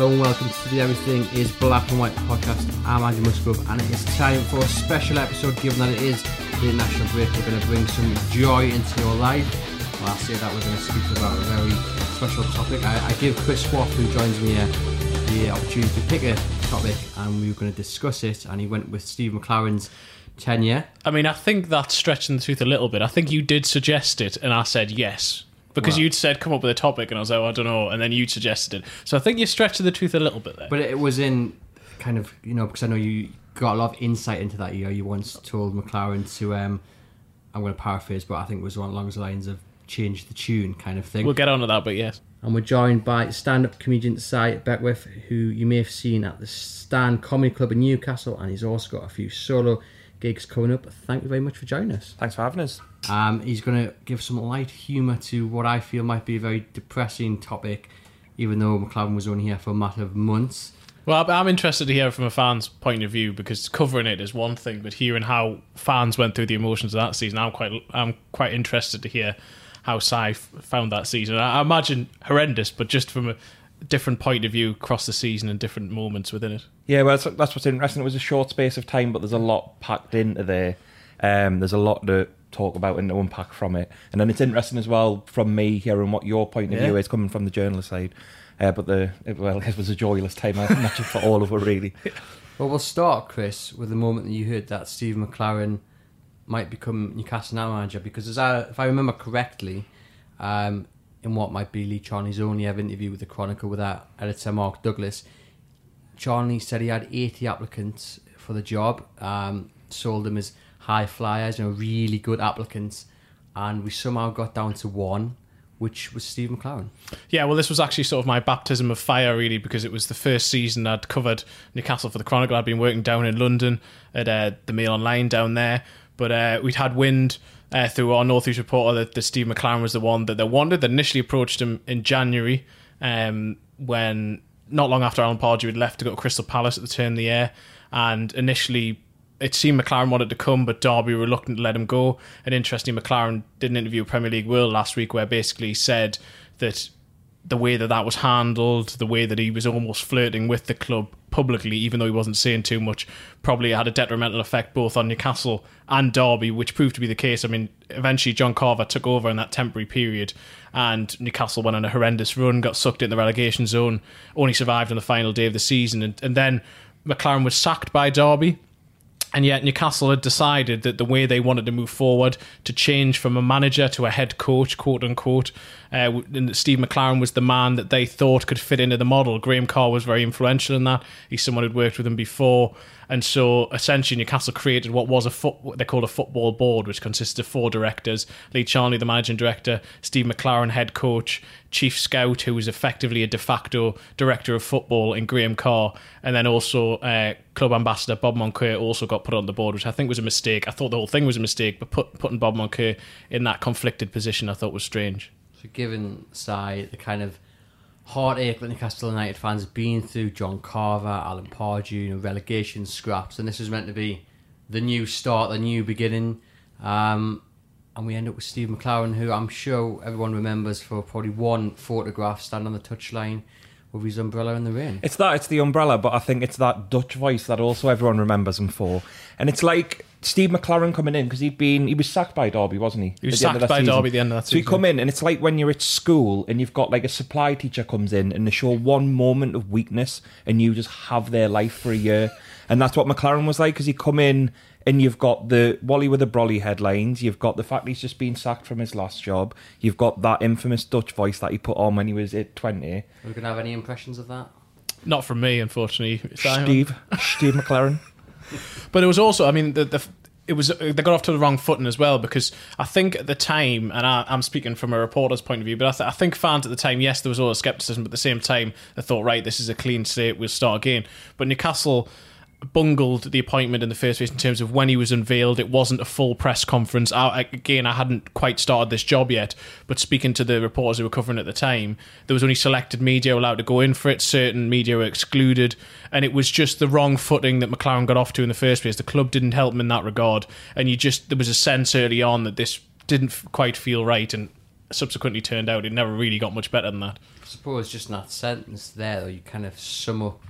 Hello and welcome to the Everything is Black and White podcast. I'm Andy Musgrove and it is time for a special episode given that it is the national break. We're going to bring some joy into your life. Well, I say that we're going to speak about a very special topic. I, I give Chris Waugh, who joins me here, the opportunity to pick a topic and we were going to discuss it and he went with Steve McClaren's tenure. I mean, I think that's stretching the truth a little bit. I think you did suggest it, and I said yes. Because Well- you'd said come up with a topic, and I was like, oh, I don't know, and then you suggested it. So I think you're stretching the truth a little bit there. But it was in kind of, you know, because I know you got a lot of insight into that year. You once told McClaren to, um, I'm going to paraphrase, but I think it was along the lines of change the tune kind of thing. we'll get on to that, but yes. and we're joined by stand-up comedian Si Beckwith, who you may have seen at the Stand Comedy Club in Newcastle, and he's also got a few solo gigs coming up. Thank you very much for joining us. Thanks for having us. Um, he's going to give some light humour to what I feel might be a very depressing topic, even though McLaren was only here for a matter of months. Well, I'm interested to hear from a fan's point of view because covering it is one thing, but hearing how fans went through the emotions of that season, I'm quite, I'm quite interested to hear how Si found that season. I I imagine horrendous, but just from a different point of view across the season and different moments within it. Yeah, well, that's, that's what's interesting. It was a short space of time, but there's a lot packed into there. Um, there's a lot to talk about and to unpack from it. And then it's interesting as well from me hearing what your point of Yeah. view is coming from the journalist side. Uh, but the it, well, it was a joyless time. I imagine for all of us, really. Well, we'll start, Chris, with the moment that you heard that Steve McClaren might become Newcastle now manager. Because as I, if I remember correctly, um, in what might be Lee Charnley's only ever interview with the Chronicle with our editor Mark Douglas, Charnley said he had 80 applicants for the job, um, sold them as high flyers, you know, really good applicants, and we somehow got down to one, which was Steve McClaren. Yeah, well, this was actually sort of my baptism of fire, really, because it was the first season I'd covered Newcastle for the Chronicle. I'd been working down in London at uh, the Mail Online down there, but uh, we'd had wind uh, through our North East reporter that, that Steve McClaren was the one that they wanted. They initially approached him in January um, when, not long after Alan Pardew had left to go to Crystal Palace at the turn of the year, and initially it seemed McClaren wanted to come, but Derby were reluctant to let him go. And interestingly, McClaren did an interview with Premier League World last week where basically he said that the way that that was handled, the way that he was almost flirting with the club publicly, even though he wasn't saying too much, probably had a detrimental effect both on Newcastle and Derby, which proved to be the case. I mean, eventually John Carver took over in that temporary period, and Newcastle went on a horrendous run, got sucked in the relegation zone, only survived on the final day of the season, and, and then McClaren was sacked by Derby. And yet, Newcastle had decided that the way they wanted to move forward to change from a manager to a head coach, quote unquote, uh, Steve McClaren was the man that they thought could fit into the model. Graham Carr was very influential in that. He's someone who'd worked with him before. And so essentially, Newcastle created what was a foot, what they called a football board, which consisted of four directors Lee Charnley, the managing director, Steve McClaren, head coach, Chief Scout, who was effectively a de facto director of football, and Graham Carr, and then also uh, club ambassador Bob Moncur also got put on the board, which I think was a mistake. I thought the whole thing was a mistake, but put, putting Bob Moncur in that conflicted position I thought was strange. So, given Si the kind of heartache that Newcastle United fans have been through, John Carver, Alan Pardew, you know, relegation scraps, and this was meant to be the new start, the new beginning. Um, and we end up with Steve McClaren, who I'm sure everyone remembers for probably one photograph standing on the touchline with his umbrella in the rain. It's that, it's the umbrella, but I think it's that Dutch voice that also everyone remembers him for. And it's like Steve McClaren coming in because he'd been he was sacked by Derby, wasn't he? He was the end sacked by season. Derby at the end of that season. So you season. come in and it's like when you're at school and you've got like a supply teacher comes in and they show one moment of weakness and you just have their life for a year. And that's what McClaren was like because he come in and you've got the Wally with the Brolly headlines, you've got the fact he's just been sacked from his last job, you've got that infamous Dutch voice that he put on when he was at Twente. Are we going to have any impressions of that? Not from me, unfortunately. Simon. Steve, Steve McClaren. But it was also, I mean, the, the it was they got off to the wrong footing as well because I think at the time, and I, I'm speaking from a reporter's point of view, but I, th- I think fans at the time, yes, there was all the skepticism, but at the same time, they thought, right, this is a clean slate, we'll start again. But Newcastle bungled the appointment in the first place in terms of when he was unveiled. It wasn't a full press conference. I, again, I hadn't quite started this job yet, but speaking to the reporters who were covering at the time, there was only selected media allowed to go in for it. Certain media were excluded, and it was just the wrong footing that McClaren got off to in the first place. The club didn't help him in that regard, and you just there was a sense early on that this didn't quite feel right, and subsequently turned out it never really got much better than that. I suppose just in that sentence there, you kind of sum up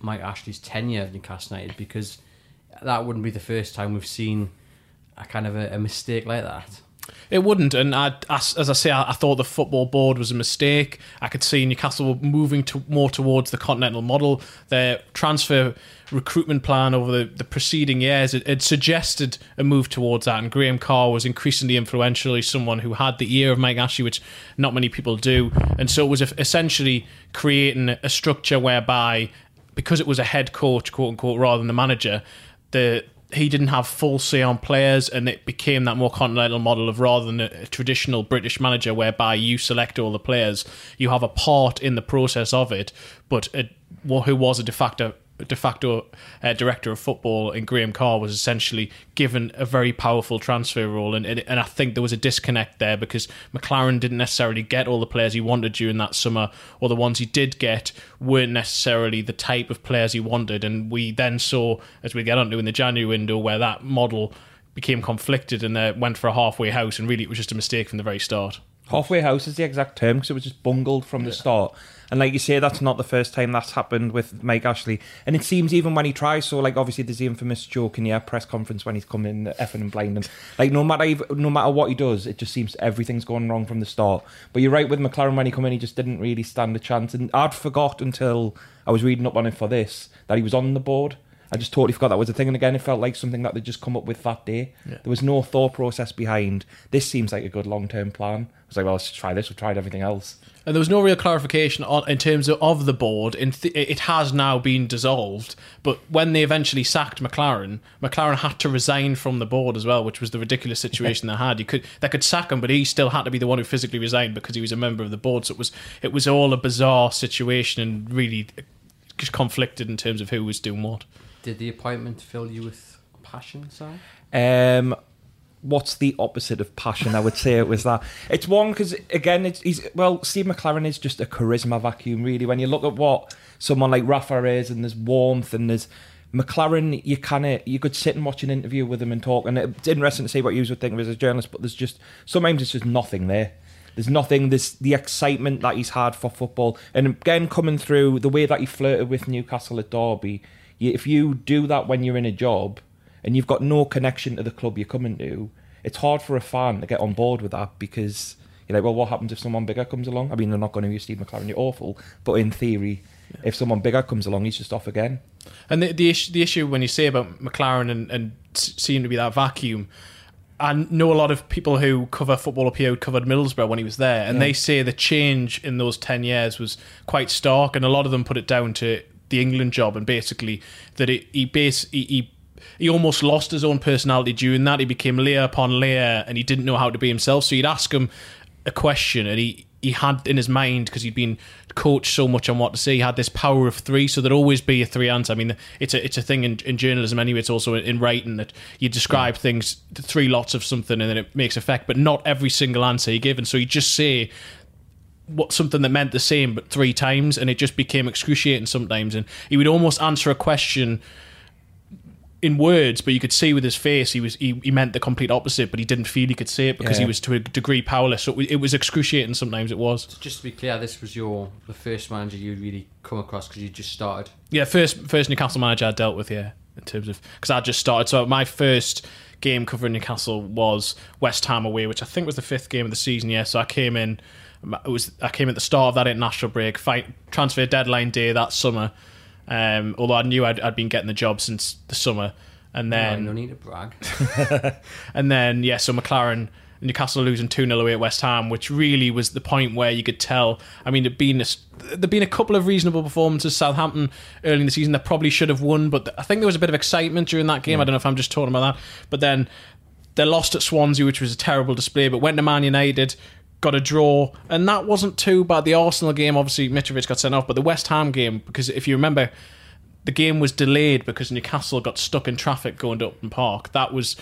Mike Ashley's tenure at Newcastle United because that wouldn't be the first time we've seen a kind of a, a mistake like that. It wouldn't, and I, as, as I say, I, I, thought the football board was a mistake. I could see Newcastle moving to, more towards the continental model. Their transfer recruitment plan over the, the preceding years it, it, suggested a move towards that, and Graham Carr was increasingly influential. He's someone who had the ear of Mike Ashley, which not many people do, and so it was essentially creating a structure whereby because it was a head coach, quote unquote, rather than the manager, the he didn't have full say on players, and it became that more continental model of rather than a, traditional British manager, whereby you select all the players, you have a part in the process of it, but a, who was a de facto de facto uh, director of football in Graham Carr was essentially given a very powerful transfer role, and, and and I think there was a disconnect there because McClaren didn't necessarily get all the players he wanted during that summer, or the ones he did get weren't necessarily the type of players he wanted, and we then saw as we get onto in the January window where that model became conflicted and uh, went for a halfway house, and really it was just a mistake from the very start. Halfway house is the exact term because it was just bungled from the start. And like you say, that's not the first time that's happened with Mike Ashley. And it seems even when he tries, so like obviously there's the infamous joke in the uh, press conference when he's coming effing and blind, and like no matter no matter what he does, it just seems everything's going wrong from the start. But you're right with McClaren when he come in, he just didn't really stand a chance. And I'd forgot until I was reading up on it for this that he was on the board. I just totally forgot that was a thing. And again, it felt like something that they'd just come up with that day. Yeah. There was no thought process behind. This seems like a good long term plan. I was like, well, let's try this. We've tried everything else. And there was no real clarification on, in terms of, of the board. In th- it has now been dissolved, but when they eventually sacked McClaren, McClaren had to resign from the board as well, which was the ridiculous situation they had. You could they could sack him, but he still had to be the one who physically resigned because he was a member of the board. So it was it was all a bizarre situation and really just conflicted in terms of who was doing what. Did the appointment fill you with passion, Si? Um, what's the opposite of passion? I would say it was that. It's one because again, it's he's well, Steve McClaren is just a charisma vacuum, really. When you look at what someone like Rafa is, and there's warmth, and there's McClaren, you kind of you could sit and watch an interview with him and talk, and it's interesting to see what you would think of as a journalist. But there's just sometimes it's just nothing there. There's nothing. There's the excitement that he's had for football, and again coming through the way that he flirted with Newcastle at Derby. If you do that when you're in a job, and you've got no connection to the club you're coming to, it's hard for a fan to get on board with that because you're like, well, what happens if someone bigger comes along? I mean, they're not going to use Steve McClaren, you're awful, but in theory, yeah. if someone bigger comes along, he's just off again. And the the issue, the issue when you say about McClaren and, and seem to be that vacuum, I know a lot of people who cover football up here who covered Middlesbrough when he was there, and yeah. they say the change in those 10 years was quite stark, and a lot of them put it down to the England job and basically that it, he, base, he, he he almost lost his own personality during that. He became layer upon layer, and he didn't know how to be himself. So you'd ask him a question, and he he had in his mind because he'd been coached so much on what to say. He had this power of three, so there'd always be a three answer. I mean, it's a it's a thing in, in journalism anyway. It's also in writing that you describe yeah. things three lots of something, and then it makes effect. But not every single answer you give, and so you just say what something that meant the same but three times, and it just became excruciating sometimes. And he would almost answer a question in words, but you could see with his face he was he, he meant the complete opposite, but he didn't feel he could say it because yeah. he was to a degree powerless. So it was excruciating. Sometimes it was. Just to be clear, this was your the first manager you really come across because you just started. Yeah, first first Newcastle manager I dealt with. Yeah, in terms of because I just started. So my first game covering Newcastle was West Ham away, which I think was the fifth game of the season. Yeah, so I came in. It was I came at the start of that international break, fight transfer deadline day that summer um, although I knew I'd, I'd been getting the job since the summer, and then no, no need to brag. and then yeah, so McClaren. Newcastle losing 2 0 away at West Ham, which really was the point where you could tell. I mean, there'd been a, there'd been a couple of reasonable performances. Southampton early in the season, they probably should have won, but I think there was a bit of excitement during that game. I don't know if I'm just talking about that. But then they lost at Swansea, which was a terrible display, but went to Man United. Got a draw, and that wasn't too bad. The Arsenal game, obviously, Mitrovic got sent off, but the West Ham game, because if you remember, the game was delayed because Newcastle got stuck in traffic going to Upton Park. That was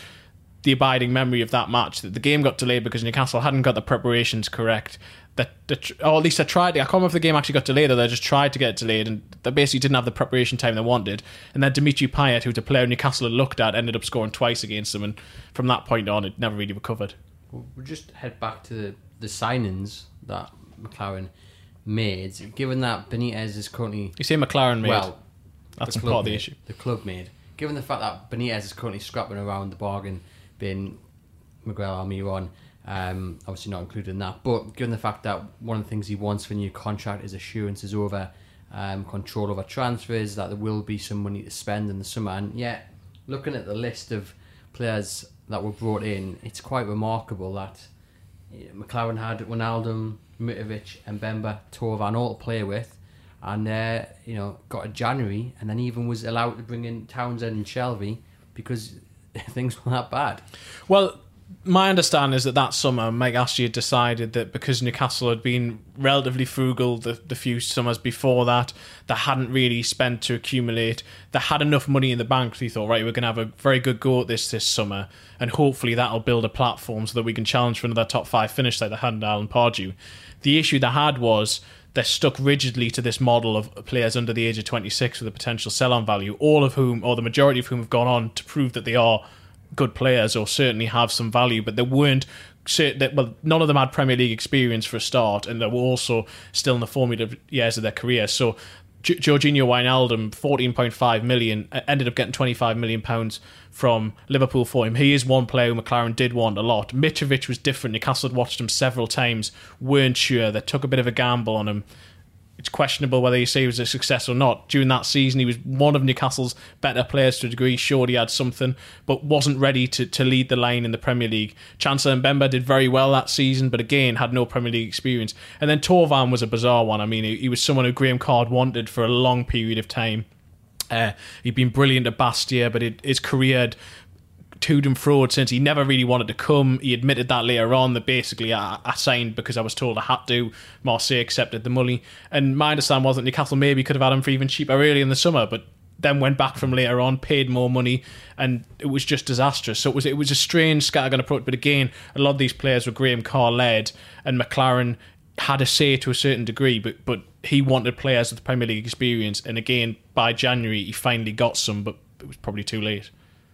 the abiding memory of that match. That the game got delayed because Newcastle hadn't got the preparations correct. That, that or at least they tried. I can't remember if the game actually got delayed or they just tried to get it delayed, and they basically didn't have the preparation time they wanted. And then Dimitri Payet, who the player Newcastle had looked at, ended up scoring twice against them, and from that point on, it never really recovered. We'll just head back to the, the signings that McClaren made. Given that Benitez is currently You say McClaren made. well, that's the part club of the made, issue. The club made. Given the fact that Benitez is currently scrapping around the bargain bin Miguel Almiron, um, obviously not included in that, but given the fact that one of the things he wants for a new contract is assurances over um, control over transfers, that there will be some money to spend in the summer, and yet looking at the list of players that were brought in, it's quite remarkable that McClaren had Ronaldo, Mitrovic, and Bemba, Thauvin all to play with, and uh, you know got a January, and then even was allowed to bring in Townsend and Shelvey because things were that bad. Well, my understanding is that that summer Mike Ashley decided that because Newcastle had been relatively frugal the, the few summers before that, they hadn't really spent to accumulate. They had enough money in the bank. He thought, right, we're going to have a very good go at this this summer, and hopefully that'll build a platform so that we can challenge for another top five finish like the had in Alan Pardew. The issue they had was they're stuck rigidly to this model of players under the age of 26 with a potential sell-on value, all of whom, or the majority of whom, have gone on to prove that they are good players or certainly have some value, but they weren't. That well, none of them had Premier League experience for a start, and they were also still in the formative years of their career. So, J- Georginio Wijnaldum, fourteen point five million, ended up getting twenty five million pounds from Liverpool for him. He is one player McClaren did want a lot. Mitrovic was different. Newcastle had watched him several times, weren't sure. They took a bit of a gamble on him it's questionable whether you say he was a success or not. During that season, he was one of Newcastle's better players to a degree. Sure, he had something, but wasn't ready to, to lead the line in the Premier League. Chancel Mbemba did very well that season, but again, had no Premier League experience. And then Thauvin was a bizarre one. I mean, he, he was someone who Graham Carr wanted for a long period of time. Uh, he'd been brilliant at Bastia, but it, his career had toed and fraud since he never really wanted to come. He admitted that later on that basically I, I signed because I was told I had to. Marseille accepted the money. And my understanding was that Newcastle maybe could have had him for even cheaper early in the summer, but then went back from later on, paid more money, and it was just disastrous. So it was it was a strange scattergun approach. But again, a lot of these players were Graham Carr led, and McClaren had a say to a certain degree, but but he wanted players with Premier League experience. And again, by January, he finally got some, but it was probably too late.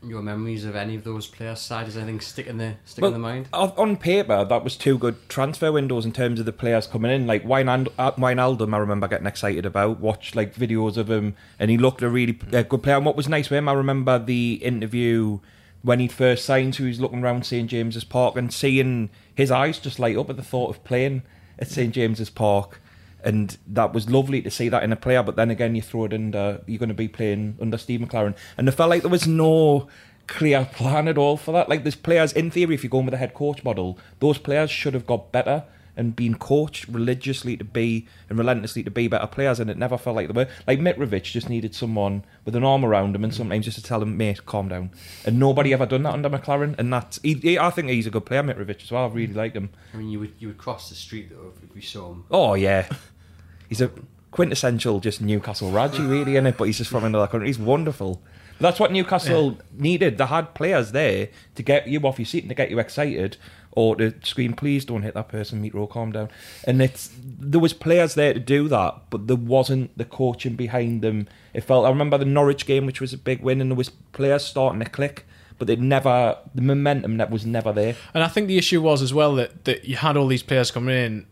Your memories of any of those players' side? Does anything stick in the stick Well, in the mind? on paper, that was two good transfer windows in terms of the players coming in. Like Wijnald- uh, Wijnaldum, I remember getting excited about. Watched like videos of him, and he looked a really uh, good player. And what was nice with him, I remember the interview when he first signed. So he was looking around St James's Park and seeing his eyes just light up at the thought of playing at St James's Park. And that was lovely to see that in a player, but then again, you throw it under, you're going to be playing under Steve McClaren. And it felt like there was no clear plan at all for that. Like, there's players, in theory, if you're going with a head coach model, those players should have got better and been coached religiously to be and relentlessly to be better players, and it never felt like they were. Like, Mitrovic just needed someone with an arm around him and sometimes just to tell him, mate, calm down. And nobody ever done that under McClaren, and that's, he, he- I think he's a good player, Mitrovic, as well. I really like him. I mean, you would you would cross the street though if we saw him. Oh yeah, he's a quintessential just Newcastle Geordie really in it, but he's just from another country. He's wonderful. But that's what Newcastle needed. They had players there to get you off your seat and to get you excited, or to scream, "Please don't hit that person, Mitro, calm down." And it's there was players there to do that, but there wasn't the coaching behind them. It felt. I remember the Norwich game, which was a big win, and there was players starting to click. But it never, the momentum that was never there. And I think the issue was as well that, that you had all these players coming in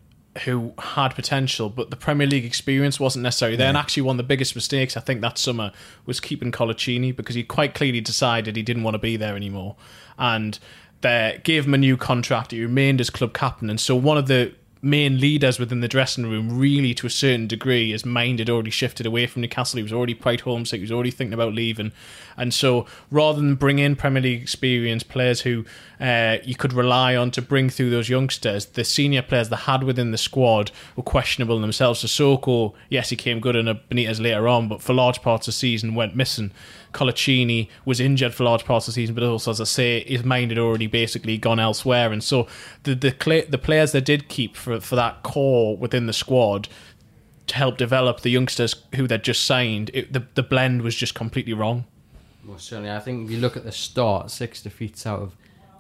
who had potential, but the Premier League experience wasn't necessarily there. And actually, one of the biggest mistakes I think that summer was keeping Coloccini because he quite clearly decided he didn't want to be there anymore. And they gave him a new contract. He remained as club captain. And so one of the main leaders within the dressing room, really to a certain degree, his mind had already shifted away from Newcastle. He was already quite homesick. He was already thinking about leaving, and so rather than bring in Premier League experience players who uh, you could rely on to bring through those youngsters, the senior players they had within the squad were questionable themselves. Sissoko, yes, he came good in a Benitez later on, but for large parts of the season went missing. Coloccini was injured for large parts of the season, but also, as I say, his mind had already basically gone elsewhere. And so the the, the players they did keep for, for that core within the squad to help develop the youngsters who they'd just signed, it, the, the blend was just completely wrong. Well, certainly, I think if you look at the start, six defeats out of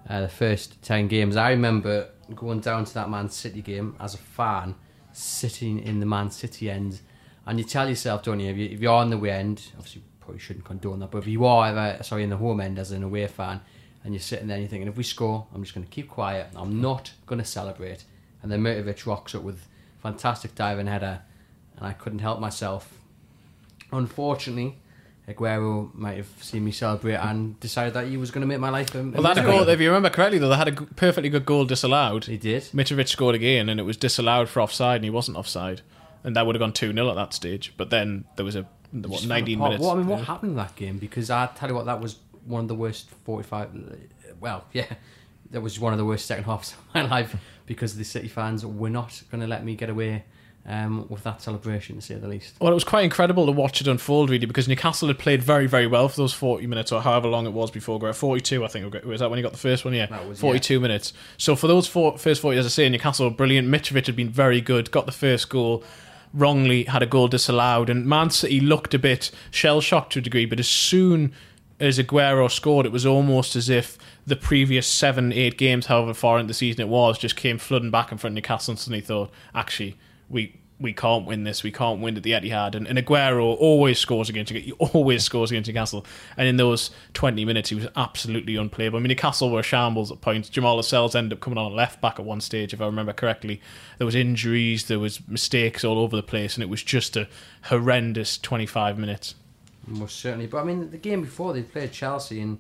uh, the first 10 games. I remember going down to that Man City game as a fan, sitting in the Man City end, and you tell yourself, don't you, if, you, if you're on the way end, obviously probably shouldn't condone that, but if you are ever, sorry, in the home end as an away fan, and you're sitting there and you're thinking, if we score, I'm just going to keep quiet, I'm not going to celebrate. And then Mitrovic rocks up with fantastic diving header, and I couldn't help myself. Unfortunately, Aguero might have seen me celebrate and decided that he was going to make my life. A, well, that goal, if you remember correctly, though, they had a perfectly good goal disallowed. He did. Mitrovic scored again, and it was disallowed for offside, and he wasn't offside, and that would have gone two 0 at that stage. But then there was a what nineteen minutes. What, I mean, what yeah. happened in that game? Because I tell you what, that was one of the worst forty-five. Well, yeah, that was one of the worst second halves of my life because the City fans were not going to let me get away um, with that celebration, to say the least. Well, it was quite incredible to watch it unfold, really, because Newcastle had played very, very well for those 40 minutes, or however long it was before. 42, I think. Was that when he got the first one? Yeah, was, 42 yeah. minutes. So for those four, first 40, as I say, Newcastle were brilliant. Mitrovic had been very good, got the first goal. Wrongly had a goal disallowed, and Man City looked a bit shell shocked to a degree. But as soon as Aguero scored, it was almost as if the previous seven, eight games, however far into the season it was, just came flooding back in front of Newcastle. And suddenly thought, actually, we we can't win this. We can't win at the Etihad. And, and Aguero always scores against he always scores against Newcastle. And in those twenty minutes, he was absolutely unplayable. I mean, Newcastle were shambles at points. Jamal Lascelles ended up coming on left back at one stage, if I remember correctly. There was injuries, there was mistakes all over the place, and it was just a horrendous twenty five minutes. Most certainly, but I mean, the game before they played Chelsea and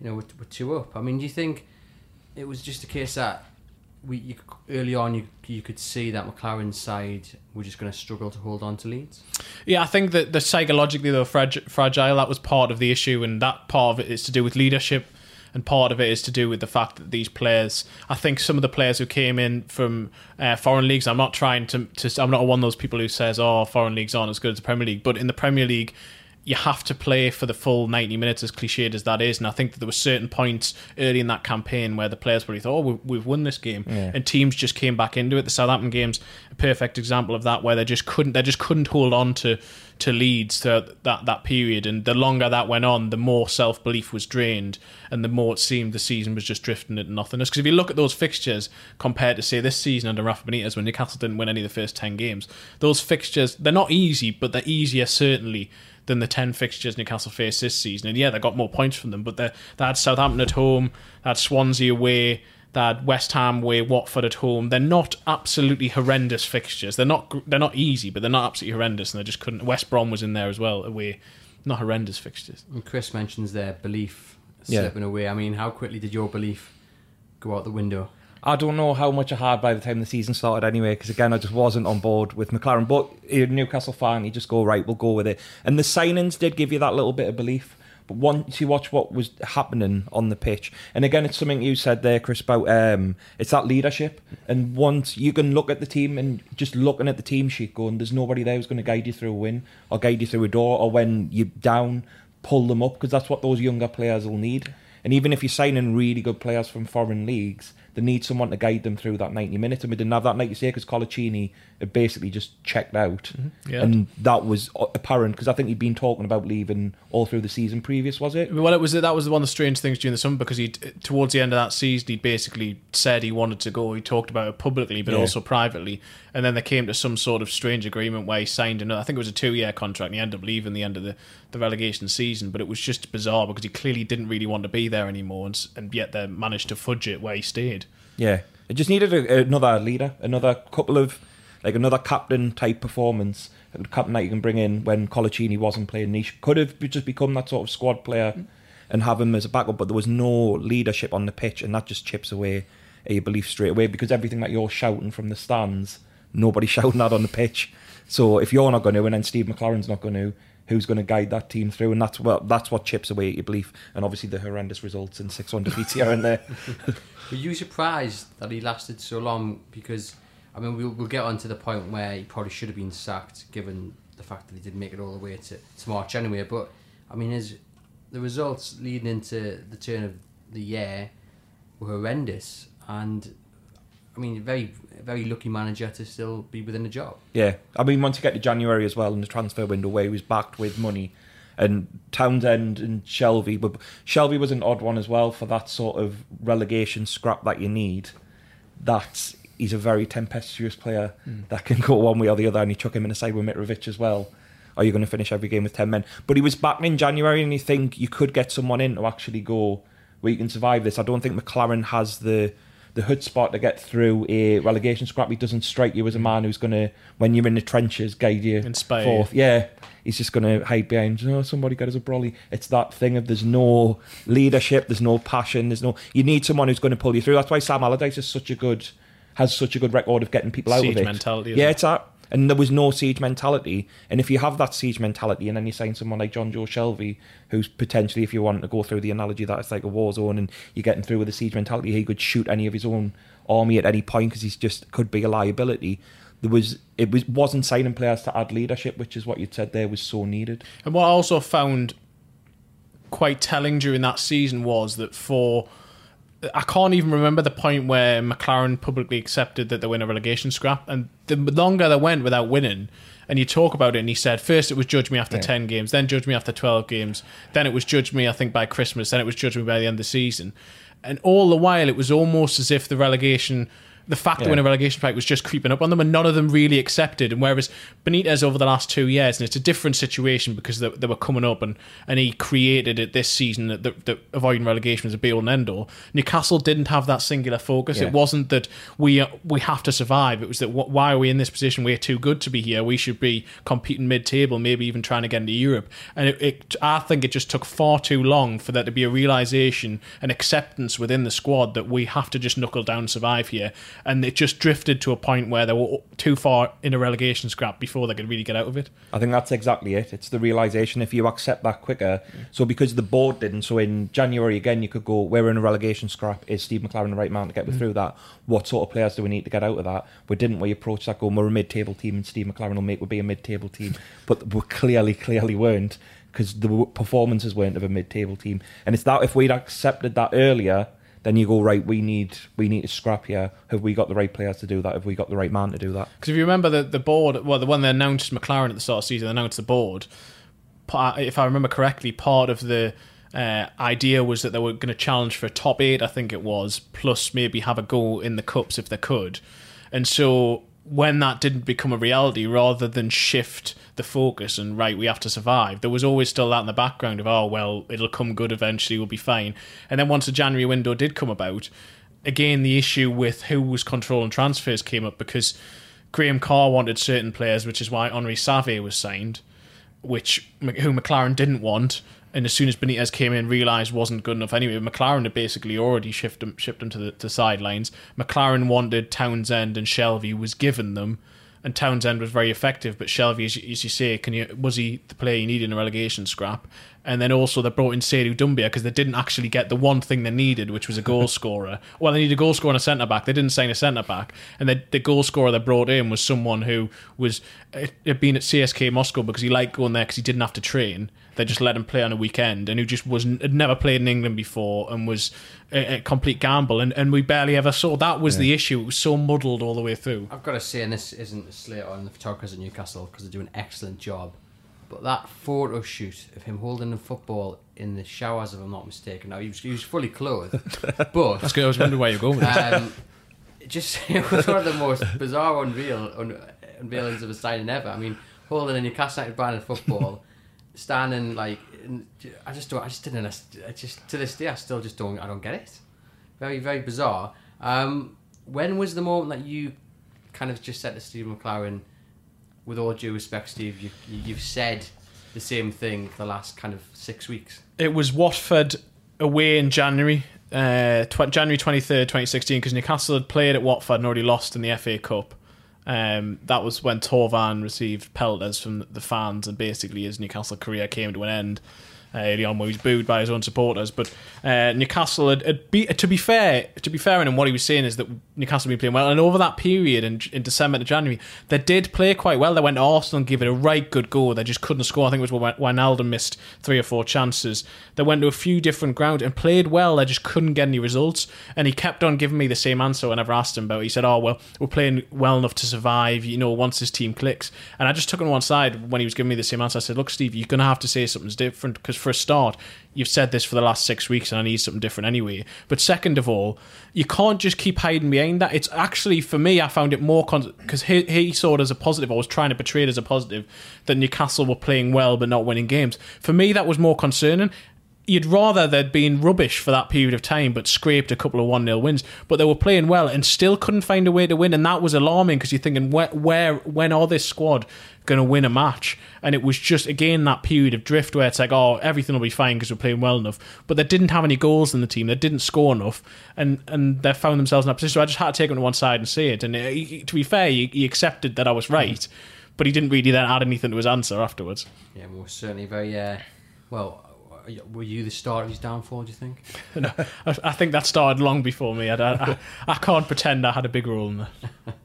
you know were, were two up. I mean, do you think it was just a case that we you, early on you you could see that McClaren's side were just going to struggle to hold on to leads. Yeah, I think that the psychologically they were frag- fragile. That was part of the issue, and that part of it is to do with leadership, and part of it is to do with the fact that these players. I think some of the players who came in from uh, foreign leagues. I'm not trying to, to. I'm not one of those people who says, "Oh, foreign leagues aren't as good as the Premier League," but in the Premier League you have to play for the full 90 minutes, as cliched as that is. And I think that there were certain points early in that campaign where the players probably thought, oh, we've won this game. Yeah. And teams just came back into it. The Southampton game's a perfect example of that, where they just couldn't, they just couldn't hold on to, to leads to that, that period. And the longer that went on, the more self belief was drained and the more it seemed the season was just drifting into nothingness. Because if you look at those fixtures compared to, say, this season under Rafa Benitez when Newcastle didn't win any of the first 10 games, those fixtures, they're not easy, but they're easier certainly than the 10 fixtures Newcastle faced this season. And yeah, they got more points from them, but they, they had Southampton at home, they had Swansea away, they had West Ham away, Watford at home. They're not absolutely horrendous fixtures. They're not they're not easy, but they're not absolutely horrendous. And they just couldn't. West Brom was in there as well away. Not horrendous fixtures. And Chris mentions their belief slipping yeah. away. I mean, how quickly did your belief go out the window? I don't know how much I had by the time the season started anyway, because again, I just wasn't on board with McClaren. But a Newcastle fan, you just go, right, we'll go with it. And the signings did give you that little bit of belief. But once you watch what was happening on the pitch, and again, it's something you said there, Chris, about um, it's that leadership. And once you can look at the team and just looking at the team sheet, going, there's nobody there who's going to guide you through a win or guide you through a door, or when you're down, pull them up, because that's what those younger players will need. And even if you're signing really good players from foreign leagues, they need someone to guide them through that 90 minutes. And we didn't have that, like you say, because Coloccini had basically just checked out. Mm-hmm. Yeah. And that was apparent because I think he'd been talking about leaving all through the season previous, was it? Well, it was that was one of the strange things during the summer because he, towards the end of that season, he basically said he wanted to go. He talked about it publicly, but yeah. also privately. And then they came to some sort of strange agreement where he signed another, I think it was a two year contract, and he ended up leaving the end of the, the relegation season. But it was just bizarre because he clearly didn't really want to be there anymore, and, and yet they managed to fudge it where he stayed. Yeah, it just needed a, another leader, another couple of like another captain type performance, a captain that you can bring in when Coloccini wasn't playing. He could have just become that sort of squad player and have him as a backup, but there was no leadership on the pitch, and that just chips away your belief straight away because everything that you're shouting from the stands, nobody's shouting that on the pitch. So if you're not going to, and then Steve McClaren's not going to, who's going to guide that team through? And that's what that's what chips away at your belief. And obviously the horrendous results in six one defeats here and there. Were you surprised that he lasted so long? Because I mean, we'll, we'll get on to the point where he probably should have been sacked, given the fact that he didn't make it all the way to, to March anyway. But I mean, his the results leading into the turn of the year were horrendous, and I mean, very very lucky manager to still be within the job. Yeah, I mean, once you get to January as well in the transfer window, where he was backed with money, and Townsend and Shelvey, but Shelvey was an odd one as well for that sort of relegation scrap that you need. That he's a very tempestuous player hmm. that can go one way or the other, and you chuck him in the side with Mitrovic as well. Are you going to finish every game with ten men? But he was back in January, and you think you could get someone in to actually go where you can survive this. I don't think McClaren has the the hood spot to get through a relegation scrap. He doesn't strike you as a man who's going to, when you're in the trenches, guide you Inspire forth. Yeah, he's just going to hide behind. Oh, somebody got us a brolly. It's that thing of there's no leadership, there's no passion, there's no. You need someone who's going to pull you through. That's why Sam Allardyce is such a good, has such a good record of getting people out Siege of it. mentality, Yeah, it? it's that. And there was no siege mentality. And if you have that siege mentality, and then you sign someone like Jonjo Shelvey, who's potentially, if you want to go through the analogy that it's like a war zone, and you're getting through with a siege mentality, he could shoot any of his own army at any point because he's just could be a liability. There was it was wasn't signing players to add leadership, which is what you said there was so needed. And what I also found quite telling during that season was that for I can't even remember the point where McClaren publicly accepted that they were in a relegation scrap, and the longer they went without winning, and you talk about it, and he said first it was judge me after Yeah. ten games, then judge me after twelve games, then it was judge me I think by Christmas, then it was judge me by the end of the season, and all the while it was almost as if the relegation. The fact that Yeah. we're in a relegation fight was just creeping up on them, and none of them really accepted. And whereas Benitez over the last two years, and it's a different situation because they, they were coming up, and, and he created it this season that, that, that avoiding relegation was a be all and end all. Newcastle didn't have that singular focus. Yeah. It wasn't that we uh, we have to survive. It was that why are we in this position? We're too good to be here. We should be competing mid table, maybe even trying to get into Europe. And it, it, I think it just took far too long for there to be a realization and acceptance within the squad that we have to just knuckle down and survive here. And it just drifted to a point where they were too far in a relegation scrap before they could really get out of it. I think that's exactly it. It's the realization if you accept that quicker. So because the board didn't, so in January again, you could go, we're in a relegation scrap. Is Steve McClaren the right man to get me mm. through that? What sort of players do we need to get out of that? We didn't. We approached that going, we're a mid-table team, and Steve McClaren will make we be a mid-table team, but we clearly, clearly weren't because the performances weren't of a mid-table team. And it's that if we'd accepted that earlier. Then you go right. We need we need to scrap here. Have we got the right players to do that? Have we got the right man to do that? Because if you remember the the board, well, the one they announced McClaren at the start of the season, they announced the board. If I remember correctly, part of the uh, idea was that they were going to challenge for a top eight, I think it was, plus maybe have a go in the cups if they could. And so when that didn't become a reality, rather than shift the focus and right, we have to survive, there was always still that in the background of oh well, it'll come good eventually, we'll be fine. And then once the January window did come about, again the issue with who was controlling transfers came up because Graham Carr wanted certain players, which is why Henri Saivet was signed, which who McClaren didn't want. And as soon as Benitez came in, realised wasn't good enough anyway. McClaren had basically already shipped him, shipped him to the to sidelines. McClaren wanted Townsend and Shelvey was given them, and Townsend was very effective. But Shelvey, as you, as you say, can you was he the player you needed in a relegation scrap? And then also they brought in Seydou Doumbia because they didn't actually get the one thing they needed, which was a goal scorer. Well, they needed a goal scorer and a centre back. They didn't sign a centre back, and the, the goal scorer they brought in was someone who was had been at CSKA Moscow because he liked going there because he didn't have to train. They just let him play on a weekend, and who just was had never played in England before and was a, a complete gamble. And, and we barely ever saw that was the issue. It was so muddled all the way through. I've got to say, and this isn't a slate on the photographers at Newcastle because they do an excellent job. But that photo shoot of him holding the football in the showers, if I'm not mistaken, now he was, he was fully clothed, but That's good. I was wondering where you're going with that. um, just it was one of the most bizarre, unreal un, unveilings of a signing ever. I mean, holding a Newcastle United branded football, standing like I just don't, I just didn't, I just to this day I still just don't, I don't get it. Very, very bizarre. Um, when was the moment that you kind of just said to Steve McClaren, with all due respect, Steve, you, you've said the same thing the last kind of six weeks. it was Watford away in January, uh, tw- January 23rd, 2016, because Newcastle had played at Watford and already lost in the FA Cup. Um, that was when Thauvin received pelters from the fans, and basically his Newcastle career came to an end early on, where he was booed by his own supporters. But uh, Newcastle had, had be, to be fair, to be fair, and what he was saying is that Newcastle had been playing well, and over that period in, in December to January, they did play quite well. They went to Arsenal and gave it a right good go. They just couldn't score. I think it was when Wijnaldum missed three or four chances. They went to a few different grounds and played well. They just couldn't get any results. And he kept on giving me the same answer whenever I asked him about. it. He said, "Oh well, we're playing well enough to survive. You know, once this team clicks." And I just took him on one side when he was giving me the same answer. I said, "Look, Steve, you're going to have to say something's different because for a start." You've said this for the last six weeks, and I need something different anyway. But second of all, you can't just keep hiding behind that. It's actually for me, I found it more because he, he saw it as a positive. I was trying to portray it as a positive that Newcastle were playing well but not winning games. For me, that was more concerning you'd rather they'd been rubbish for that period of time but scraped a couple of 1 0 wins. But they were playing well and still couldn't find a way to win. And that was alarming because you're thinking, where, where, when are this squad going to win a match? And it was just, again, that period of drift where it's like, oh, everything will be fine because we're playing well enough. But they didn't have any goals in the team. They didn't score enough. And, and they found themselves in that position. So I just had to take them to one side and say it. And it, to be fair, he, he accepted that I was right. But he didn't really then add anything to his answer afterwards. Yeah, well, certainly very, uh, well, were you the start of his downfall? Do you think? no, I, I, think that started long before me. I, I, I, can't pretend I had a big role in that.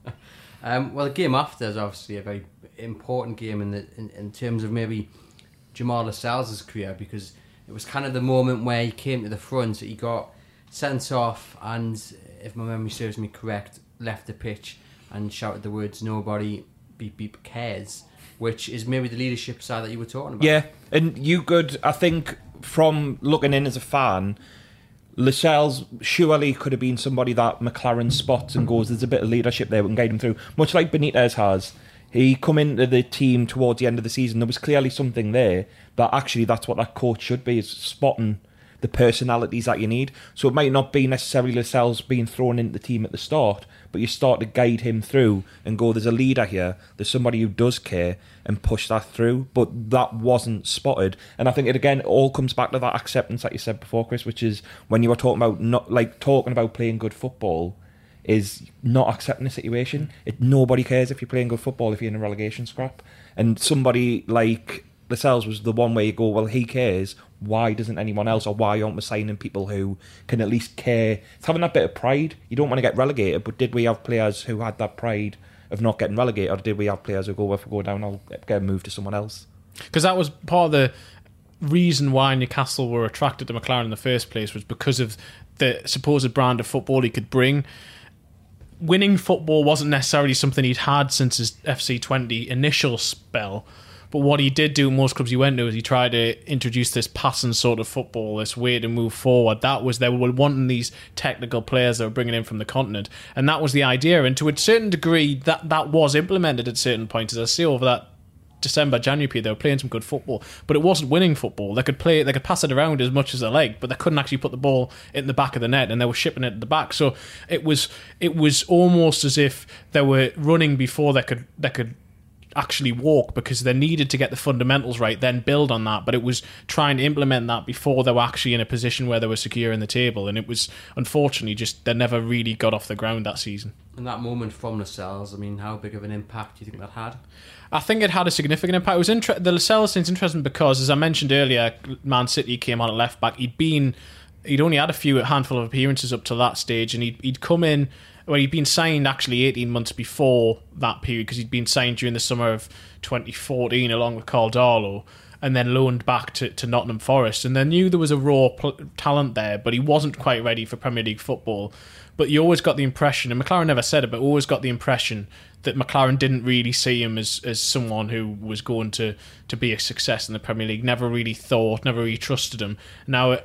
um, well, the game after is obviously a very important game in the in, in terms of maybe Jamal Lascelles' career because it was kind of the moment where he came to the front. He got sent off, and if my memory serves me correct, left the pitch and shouted the words "Nobody beep beep cares." Which is maybe the leadership side that you were talking about. Yeah, and you could, I think, from looking in as a fan, Lascelles surely could have been somebody that McClaren spots and goes, there's a bit of leadership there, we can guide him through. Much like Benitez has. He come into the team towards the end of the season. There was clearly something there, but actually that's what that coach should be, is spotting the personalities that you need. So it might not be necessarily Lascelles being thrown into the team at the start, but you start to guide him through and go, there's a leader here, there's somebody who does care, and push that through. But that wasn't spotted. And I think it again all comes back to that acceptance that you said before, Chris, which is when you were talking about not like talking about playing good football is not accepting the situation. It nobody cares if you're playing good football if you're in a relegation scrap. And somebody like Lascelles was the one where you go, well, he cares. Why doesn't anyone else, or why aren't we signing people who can at least care? It's having that bit of pride. You don't want to get relegated, but did we have players who had that pride of not getting relegated, or did we have players who go, if we go down, I'll get moved to someone else? Because that was part of the reason why Newcastle were attracted to McClaren in the first place was because of the supposed brand of football he could bring. Winning football wasn't necessarily something he'd had since his FC Twente initial spell but what he did do in most clubs he went to is he tried to introduce this passing sort of football, this way to move forward. That was they were wanting these technical players that were bringing in from the continent, and that was the idea. And to a certain degree, that that was implemented at certain points. As I see over that December, January period, they were playing some good football, but it wasn't winning football. They could play, they could pass it around as much as they liked, but they couldn't actually put the ball in the back of the net, and they were shipping it at the back. So it was, it was almost as if they were running before they could, they could actually walk because they needed to get the fundamentals right, then build on that. But it was trying to implement that before they were actually in a position where they were secure in the table. And it was unfortunately just they never really got off the ground that season. And that moment from Lascelles, I mean, how big of an impact do you think that had? I think it had a significant impact. It was inter- the Lascelles thing's interesting because, as I mentioned earlier, Man City came on at left back. He'd been, he'd only had a few a handful of appearances up to that stage, and he'd, he'd come in well, he'd been signed actually 18 months before that period because he'd been signed during the summer of 2014 along with Karl Darlow and then loaned back to, to Nottingham Forest. And they knew there was a raw pl- talent there, but he wasn't quite ready for Premier League football. But you always got the impression, and McClaren never said it, but always got the impression that McClaren didn't really see him as, as someone who was going to, to be a success in the Premier League. Never really thought, never really trusted him. Now,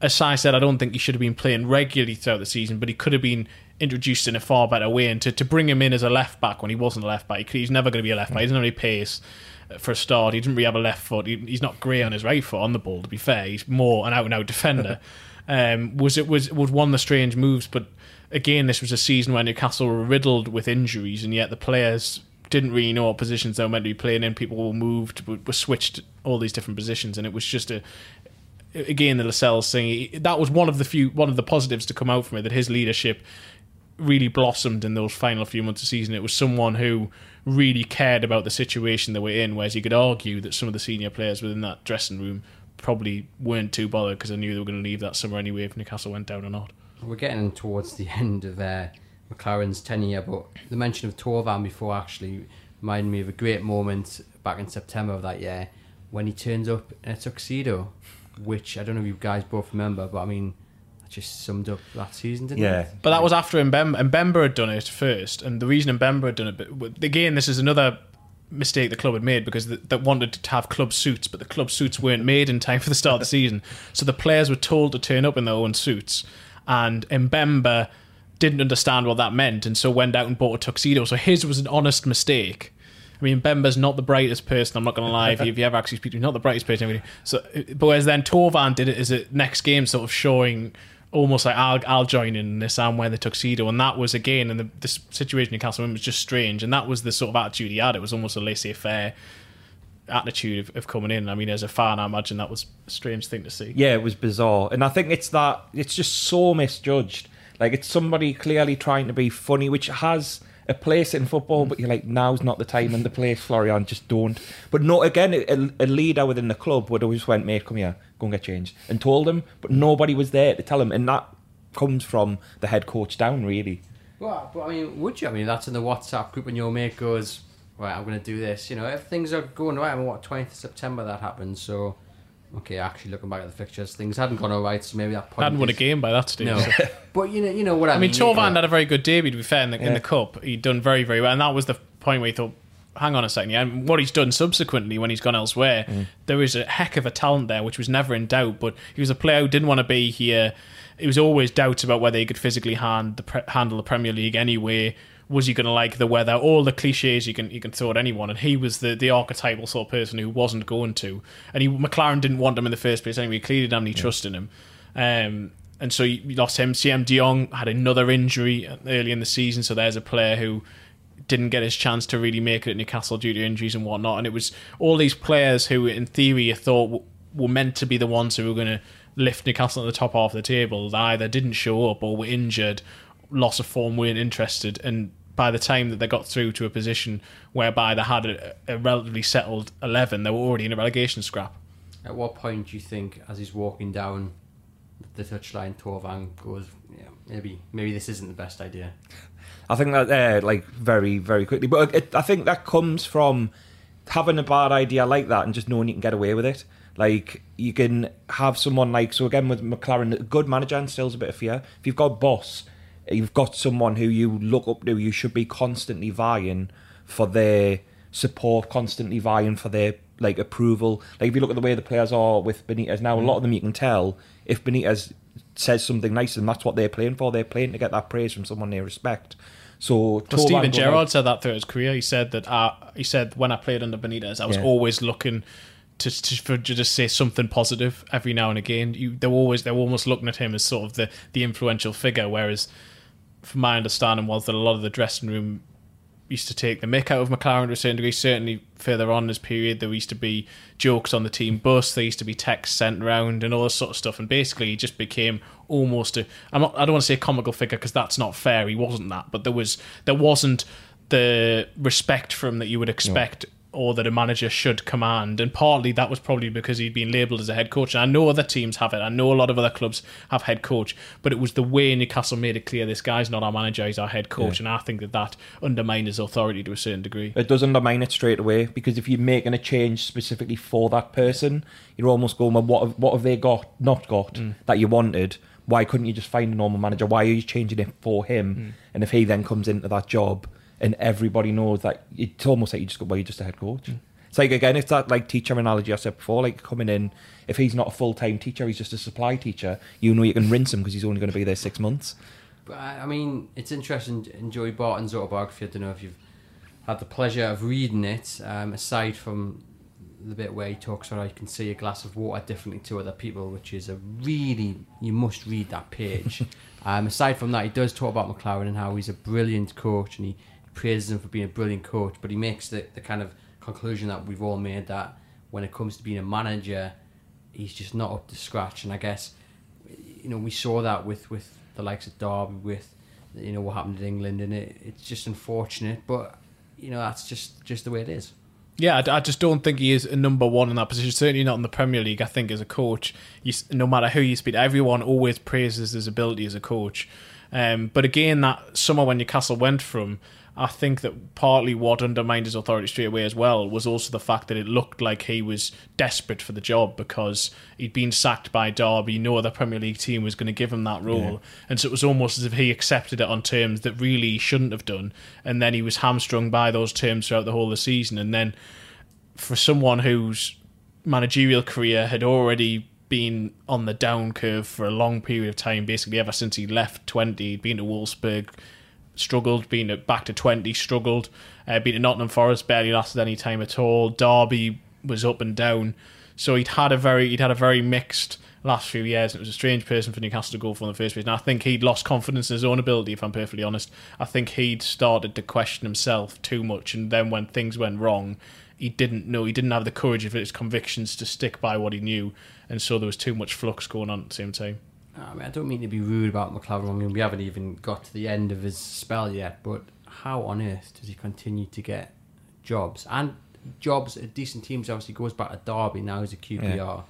as I said, I don't think he should have been playing regularly throughout the season, but he could have been introduced in a far better way. And to, to bring him in as a left back when he wasn't a left back, he's never going to be a left back. He doesn't have any pace for a start. He didn't really have a left foot. He, he's not great on his right foot on the ball. To be fair, he's more an out and out defender. um, was it was was one of the strange moves, but again, this was a season where Newcastle were riddled with injuries, and yet the players didn't really know what positions they were meant to be playing in. People were moved, were switched all these different positions, and it was just a again the Lascelles thing. That was one of the few one of the positives to come out from it that his leadership really blossomed in those final few months of season. It was someone who really cared about the situation they were in, whereas you could argue that some of the senior players within that dressing room probably weren't too bothered because they knew they were going to leave that summer anyway if Newcastle went down or not. We're getting towards the end of uh, McClaren's tenure, but the mention of Thauvin before actually reminded me of a great moment back in September of that year when he turns up in a tuxedo, which I don't know if you guys both remember, but I mean, that just summed up that season, didn't Yeah. it? But that was after Mbemba. Mbemba had done it first, and the reason Mbemba had done it, but again, this is another mistake the club had made because they, they wanted to have club suits, but the club suits weren't made in time for the start of the season. So the players were told to turn up in their own suits, and Mbemba didn't understand what that meant, and so went out and bought a tuxedo. So his was an honest mistake. I mean, Mbemba's not the brightest person. I'm not going to lie. If you, if you ever actually speak to him, not the brightest person. Really. So, but whereas then Thauvin did it as a next game, sort of showing almost like I'll, I'll join in this. I'm wearing the tuxedo, and that was again, and the, the situation in Castle was just strange, and that was the sort of attitude he had. It was almost a laissez-faire attitude of, of coming in. I mean, as a fan, I imagine that was a strange thing to see. Yeah, it was bizarre, and I think it's that it's just so misjudged. Like it's somebody clearly trying to be funny, which has a place in football, but you're like, now's not the time and the place, Florian. Just don't. But no, again, a, a leader within the club would always went, mate, come here, go and get changed, and told him, but nobody was there to tell him, and that comes from the head coach down, really. Well, but I mean, would you? I mean, that's in the WhatsApp group, and your mate goes, "Right, I'm going to do this." You know, if things are going right, I mean, what 20th of September that happened, so okay. Actually, looking back at the fixtures, things hadn't gone all right, so maybe that point hadn't won a game by that stage. No, so. but you know, you know what I, I mean, mean. Thauvin had a very good debut, to be fair, in the, in the cup. He'd done very, very well. And that was the point where he thought, hang on a second. Yeah, and what he's done subsequently when he's gone elsewhere, Mm. there is a heck of a talent there, which was never in doubt. But he was a player who didn't want to be here. It was always doubts about whether he could physically hand the pre- handle the Premier League anyway. Was he going to like the weather? All the cliches you can you can throw at anyone, and he was the, the archetypal sort of person who wasn't going to. And he McClaren didn't want him in the first place anyway. He clearly didn't have any trust in him. Um, and so you lost him. Siem De Jong had another injury early in the season, so there's a player who didn't get his chance to really make it at Newcastle due to injuries and whatnot. And it was all these players who, in theory, you thought were meant to be the ones who were going to lift Newcastle at the top half of the table. They either didn't show up or were injured, loss of form, weren't interested. And by the time that they got through to a position whereby they had a, a relatively settled 11, they were already in a relegation scrap. At what point do you think, as he's walking down the touchline, Thauvin goes, "Yeah, maybe, maybe this isn't the best idea." I think that uh, like very very quickly, but it, I think that comes from having a bad idea like that and just knowing you can get away with it. Like you can have someone like so again with McClaren, a good manager instills a bit of fear. If you've got a boss, you've got someone who you look up to, you should be constantly vying for their support, constantly vying for their like approval. Like if you look at the way the players are with Benitez now, a lot of them you can tell if Benitez says something nice, and that's what they're playing for. They're playing to get that praise from someone they respect. So Well, Steven Gerrard out- said that throughout his career. He said that uh, he said when I played under Benitez, I was Yeah. always looking to, to for to just say something positive every now and again. You, they're always they were almost looking at him as sort of the the influential figure. Whereas, from my understanding, was that a lot of the dressing room used to take the mick out of McClaren to a certain degree. Certainly further on in this period, there used to be jokes on the team bus. There used to be texts sent around and all this sort of stuff. And basically, he just became almost a. I'm not, I don't want to say a comical figure because that's not fair. He wasn't that, but there was there wasn't the respect from that you would expect. Or that a manager should command, and partly that was probably because he'd been labelled as a head coach. And I know other teams have it. I know a lot of other clubs have head coach, but it was the way Newcastle made it clear this guy's not our manager; he's our head coach. And I think that that undermined his authority to a certain degree. it does undermine it straight away because if you're making a change specifically for that person, you're almost going, well, what have, what have they got, not got, mm. that you wanted? Why couldn't you just find a normal manager? Why are you changing it for him? Mm. And if he then comes into that job and everybody knows that, it's almost like you just go, well, you're just a head coach. It's like, again, it's that like teacher analogy I said before, like coming in, if he's not a full time teacher, he's just a supply teacher, you know you can rinse him because he's only going to be there six months. But I I mean, it's interesting in Joey Barton's autobiography. I don't know if you've had the pleasure of reading it. Um, aside from the bit where he talks about how you can see a glass of water differently to other people, which is a really you must read that page. um, aside from that, he does talk about McClaren and how he's a brilliant coach, and he praises him for being a brilliant coach. But he makes the, the kind of conclusion that we've all made that when it comes to being a manager, he's just not up to scratch. And I guess you know we saw that with with the likes of Derby, with you know what happened in England, and it, it's just unfortunate. But you know that's just just the way it is. Yeah, I, I just don't think he is a number one in that position. Certainly not in the Premier League. I think as a coach, you, no matter who you speak, everyone always praises his ability as a coach. Um, but again, that summer when Newcastle went from, I think that partly what undermined his authority straight away as well was also the fact that it looked like he was desperate for the job because he'd been sacked by Derby. No other Premier League team was going to give him that role, and so it was almost as if he accepted it on terms that really he shouldn't have done. And then he was hamstrung by those terms throughout the whole of the season. And then for someone whose managerial career had already been on the down curve for a long period of time, basically ever since he left Twente, been to Wolfsburg, struggled, been back to Twente, struggled, uh, been to Nottingham Forest, barely lasted any time at all. Derby was up and down. So he'd had a very he'd had a very mixed last few years, it was a strange person for Newcastle to go for in the first place. And I think he'd lost confidence in his own ability, if I'm perfectly honest. I think he'd started to question himself too much, and then when things went wrong, he didn't know he didn't have the courage of his convictions to stick by what he knew, and so there was too much flux going on at the same time. I mean, I don't mean to be rude about McClaren. I mean, we haven't even got to the end of his spell yet. But how on earth does he continue to get jobs and jobs at decent teams? Obviously, goes back to Derby now. He's a QPR. Yeah.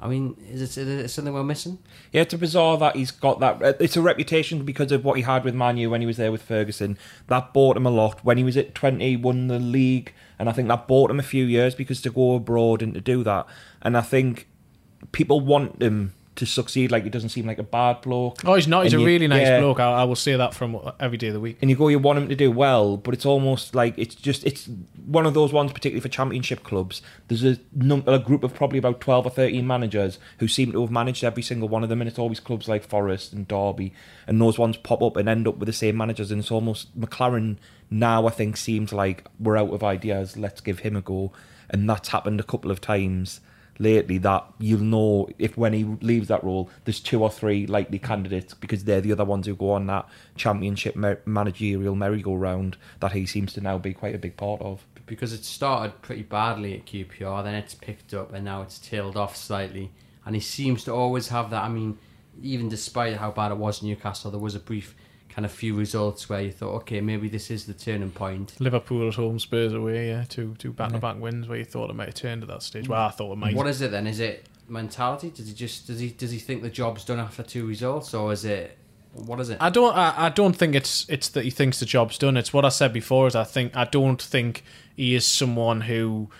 I mean, is it, is it something we're missing? Yeah, it's a bizarre that he's got that. uh, It's a reputation because of what he had with Manu when he was there with Ferguson. That bought him a lot. When he was at Twente, won the league, and I think that bought him a few years because to go abroad and to do that. And I think people want him to succeed. Like, he doesn't seem like a bad bloke. Oh, he's not. He's And a you- really nice yeah. bloke. I, I will say that from every day of the week. and you go, you want him to do well, but it's almost like it's just it's one of those ones, particularly for championship clubs. There's a num- a group of probably about twelve or thirteen managers who seem to have managed every single one of them, and it's always clubs like Forest and Derby, and those ones pop up and end up with the same managers, and it's almost McClaren now. I think seems like we're out of ideas. Let's give him a go, and that's happened a couple of times lately that you'll know if when he leaves that role there's two or three likely candidates because they're the other ones who go on that championship mer- managerial merry-go-round that he seems to now be quite a big part of Because it started pretty badly at QPR, then it's picked up, and now it's tailed off slightly. And he seems to always have that. I mean, even despite how bad it was in Newcastle, there was a brief kind of few results where you thought, okay, maybe this is the turning point. Liverpool at home, Spurs away, yeah, two two back to back wins where you thought it might have turned at that stage. Mm. Well, I thought it might. What is it then? Is it mentality? Does he just does he does he think the job's done after two results, or is it what is it? I don't. I, I don't think it's it's that he thinks the job's done. It's what I said before. Is I think I don't think he is someone who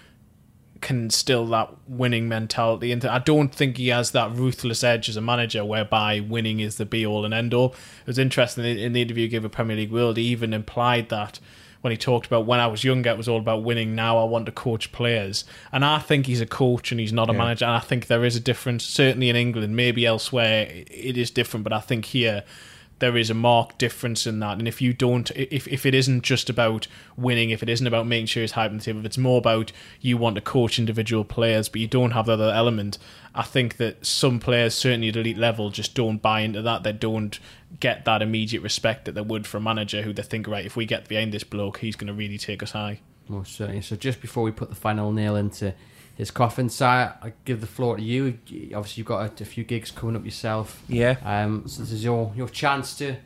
can still that winning mentality, and I don't think he has that ruthless edge as a manager, whereby winning is the be all and end all. It was interesting in the interview he gave with Premier League World. He even implied that when he talked about when I was younger, it was all about winning. Now I want to coach players, and I think he's a coach and he's not a manager. And I think there is a difference, certainly in England, maybe elsewhere it is different, but I think here there is a marked difference in that. And if you don't, if if it isn't just about winning, if it isn't about making sure it's high on the table, if it's more about you want to coach individual players, but you don't have the other element, I think that some players, certainly at elite level, just don't buy into that. They don't get that immediate respect that they would for a manager who they think, right, if we get behind this bloke, he's going to really take us high. Most certainly. So just before we put the final nail into his coffin, Si, I give the floor to you. Obviously, you've got a, a few gigs coming up yourself. yeah Um, so this is your your chance to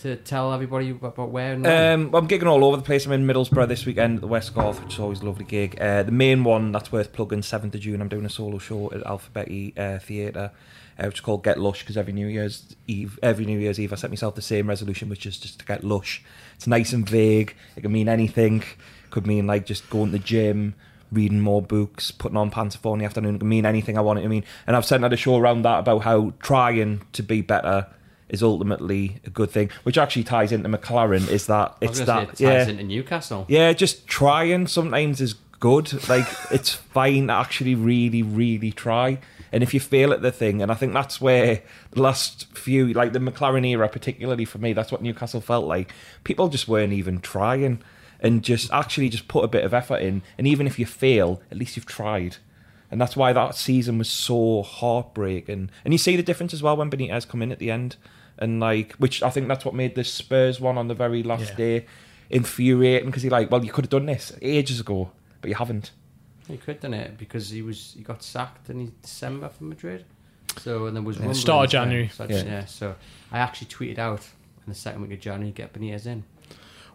to tell everybody about where and. Um, well, I'm gigging all over the place. I'm in Middlesbrough this weekend at the West Garth, which is always a lovely gig. Uh, the main one that's worth plugging, 7th of June, I'm doing a solo show at Alphabetti uh, Theatre, uh, which is called Get Lush, because every New Year's Eve, every New Year's Eve, I set myself the same resolution, which is just to get lush. It's nice and vague. It can mean anything. Could mean like just going to the gym, reading more books, putting on pants for in the afternoon. Can mean anything I want it to mean. And I've sent out a show around that about how trying to be better is ultimately a good thing, which actually ties into McClaren. Is that it's that it ties yeah into Newcastle. yeah just trying sometimes is good. Like it's fine to actually really really try. And if you fail at the thing, and I think that's where the last few, like the McClaren era, particularly for me, that's what Newcastle felt like. People just weren't even trying, and just actually just put a bit of effort in. And even if you fail, at least you've tried. And that's why that season was so heartbreaking. And you see the difference as well when Benitez come in at the end, and like, which I think that's what made the Spurs one on the very last Yeah. day infuriating because he like, well, you could have done this ages ago, but you haven't. He could have done it because he was he got sacked in December from Madrid. So and there was Yeah. Start of. January. So I Yeah. yeah. So I actually tweeted out in the second week of January get Benitez in.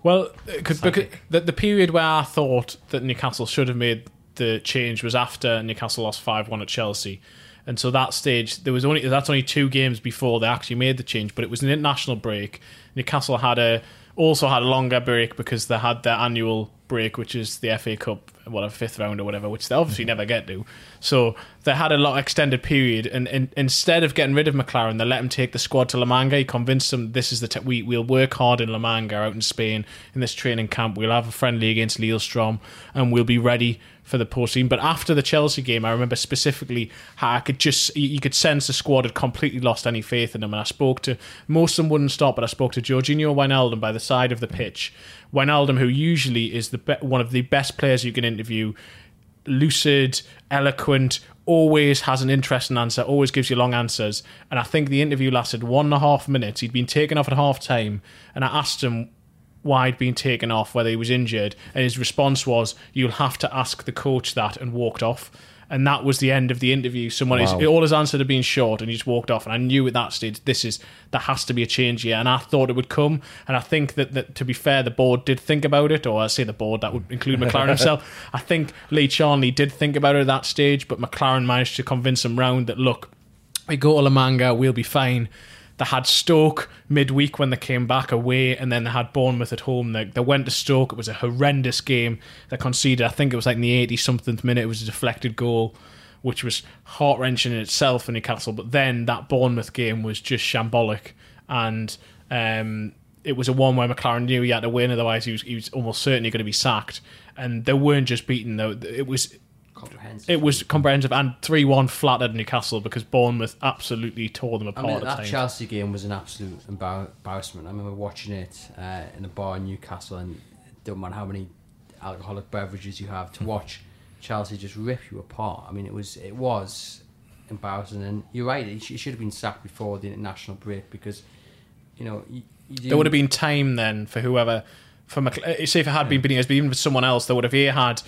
Well, uh, could, because the, the period where I thought that Newcastle should have made the change was after Newcastle lost five one at Chelsea, and so that stage there was only that's only two games before they actually made the change, but it was an international break. Newcastle had a also had a longer break because they had their annual break, which is the FA Cup, whatever fifth round or whatever, which they obviously mm. never get to. So they had a lot of extended period, and, and instead of getting rid of McClaren, they let him take the squad to La Manga. He convinced them this is the te- we we'll work hard in La Manga out in Spain in this training camp. We'll have a friendly against Lillestrøm, and we'll be ready for the postseason. But after the Chelsea game, I remember specifically how I could just you could sense the squad had completely lost any faith in them. And I spoke to most of them wouldn't stop, but I spoke to Georginio Wijnaldum by the side of the pitch. Wijnaldum, who usually is the be- one of the best players you can interview, lucid, eloquent, always has an interesting answer, always gives you long answers. And I think the interview lasted one and a half minutes. He'd been taken off at half time, and I asked him why he'd been taken off, whether he was injured, and his response was, "You'll have to ask the coach that," and walked off. And that was the end of the interview. Someone, Wow. all his answers had been short, and he just walked off. And I knew at that stage, this is there has to be a change here. And I thought it would come. And I think that, that to be fair, the board did think about it, or I say the board that would include McClaren himself. I think Lee Charnley did think about it at that stage, but McClaren managed to convince him round that look, we go to La Manga, we'll be fine. They had Stoke midweek when they came back away, and then they had Bournemouth at home. They, they went to Stoke. It was a horrendous game. They conceded, I think it was like in the 80 something minute, it was a deflected goal, which was heart wrenching in itself for Newcastle. But then that Bournemouth game was just shambolic, and um, it was a one where McClaren knew he had to win, otherwise, he was, he was almost certainly going to be sacked. And they weren't just beaten, though. It was Comprehensive. it was comprehensive and 3 1 flattered Newcastle because Bournemouth absolutely tore them I apart mean, that times. Chelsea game was an absolute embar- embarrassment. I remember watching it uh, in a bar in Newcastle, and it don't matter how many alcoholic beverages you have to watch Chelsea just rip you apart. I mean, it was it was embarrassing, and you're right. It, sh- he should have been sacked before the international break because you know you, you there would have been time then for whoever, for McL- uh, say if it had been Benitez, but even for someone else, there would have here had,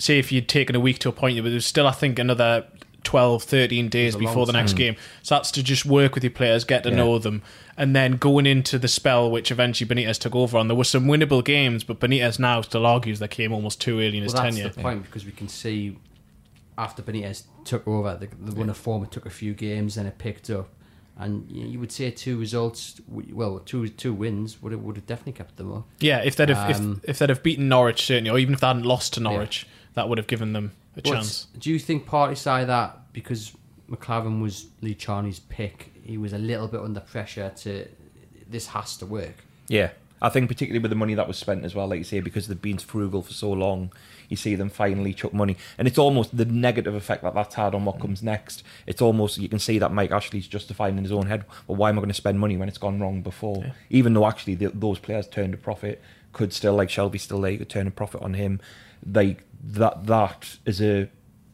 say if you'd taken a week to appoint you, but there's still, I think, another 12, 13 days before the next game. So that's to just work with your players, get to Yeah. know them, and then going into the spell which eventually Benitez took over on. There were some winnable games, but Benitez now still argues they came almost too early in his well, that's tenure. the point because we can see after Benitez took over, the, the run of form it took a few games, then it picked up, and you, you would say two results, well, two two wins would have, would have definitely kept them up. Yeah, if they'd have Um, if, if they'd have beaten Norwich certainly, or even if they hadn't lost to Norwich, that would have given them a But chance. Do you think partly side that because McClaren was Lee Charnley's pick, he was a little bit under pressure to this has to work. Yeah, I think particularly with the money that was spent as well, like you say, because they've been frugal for so long, you see them finally chuck money, and it's almost the negative effect that that's had on what comes next. It's almost you can see that Mike Ashley's justifying in his own head, well, why am I going to spend money when it's gone wrong before? Even though actually the, those players turned a profit, could still like Shelvey still there, you could turn a profit on him. Like that, that as a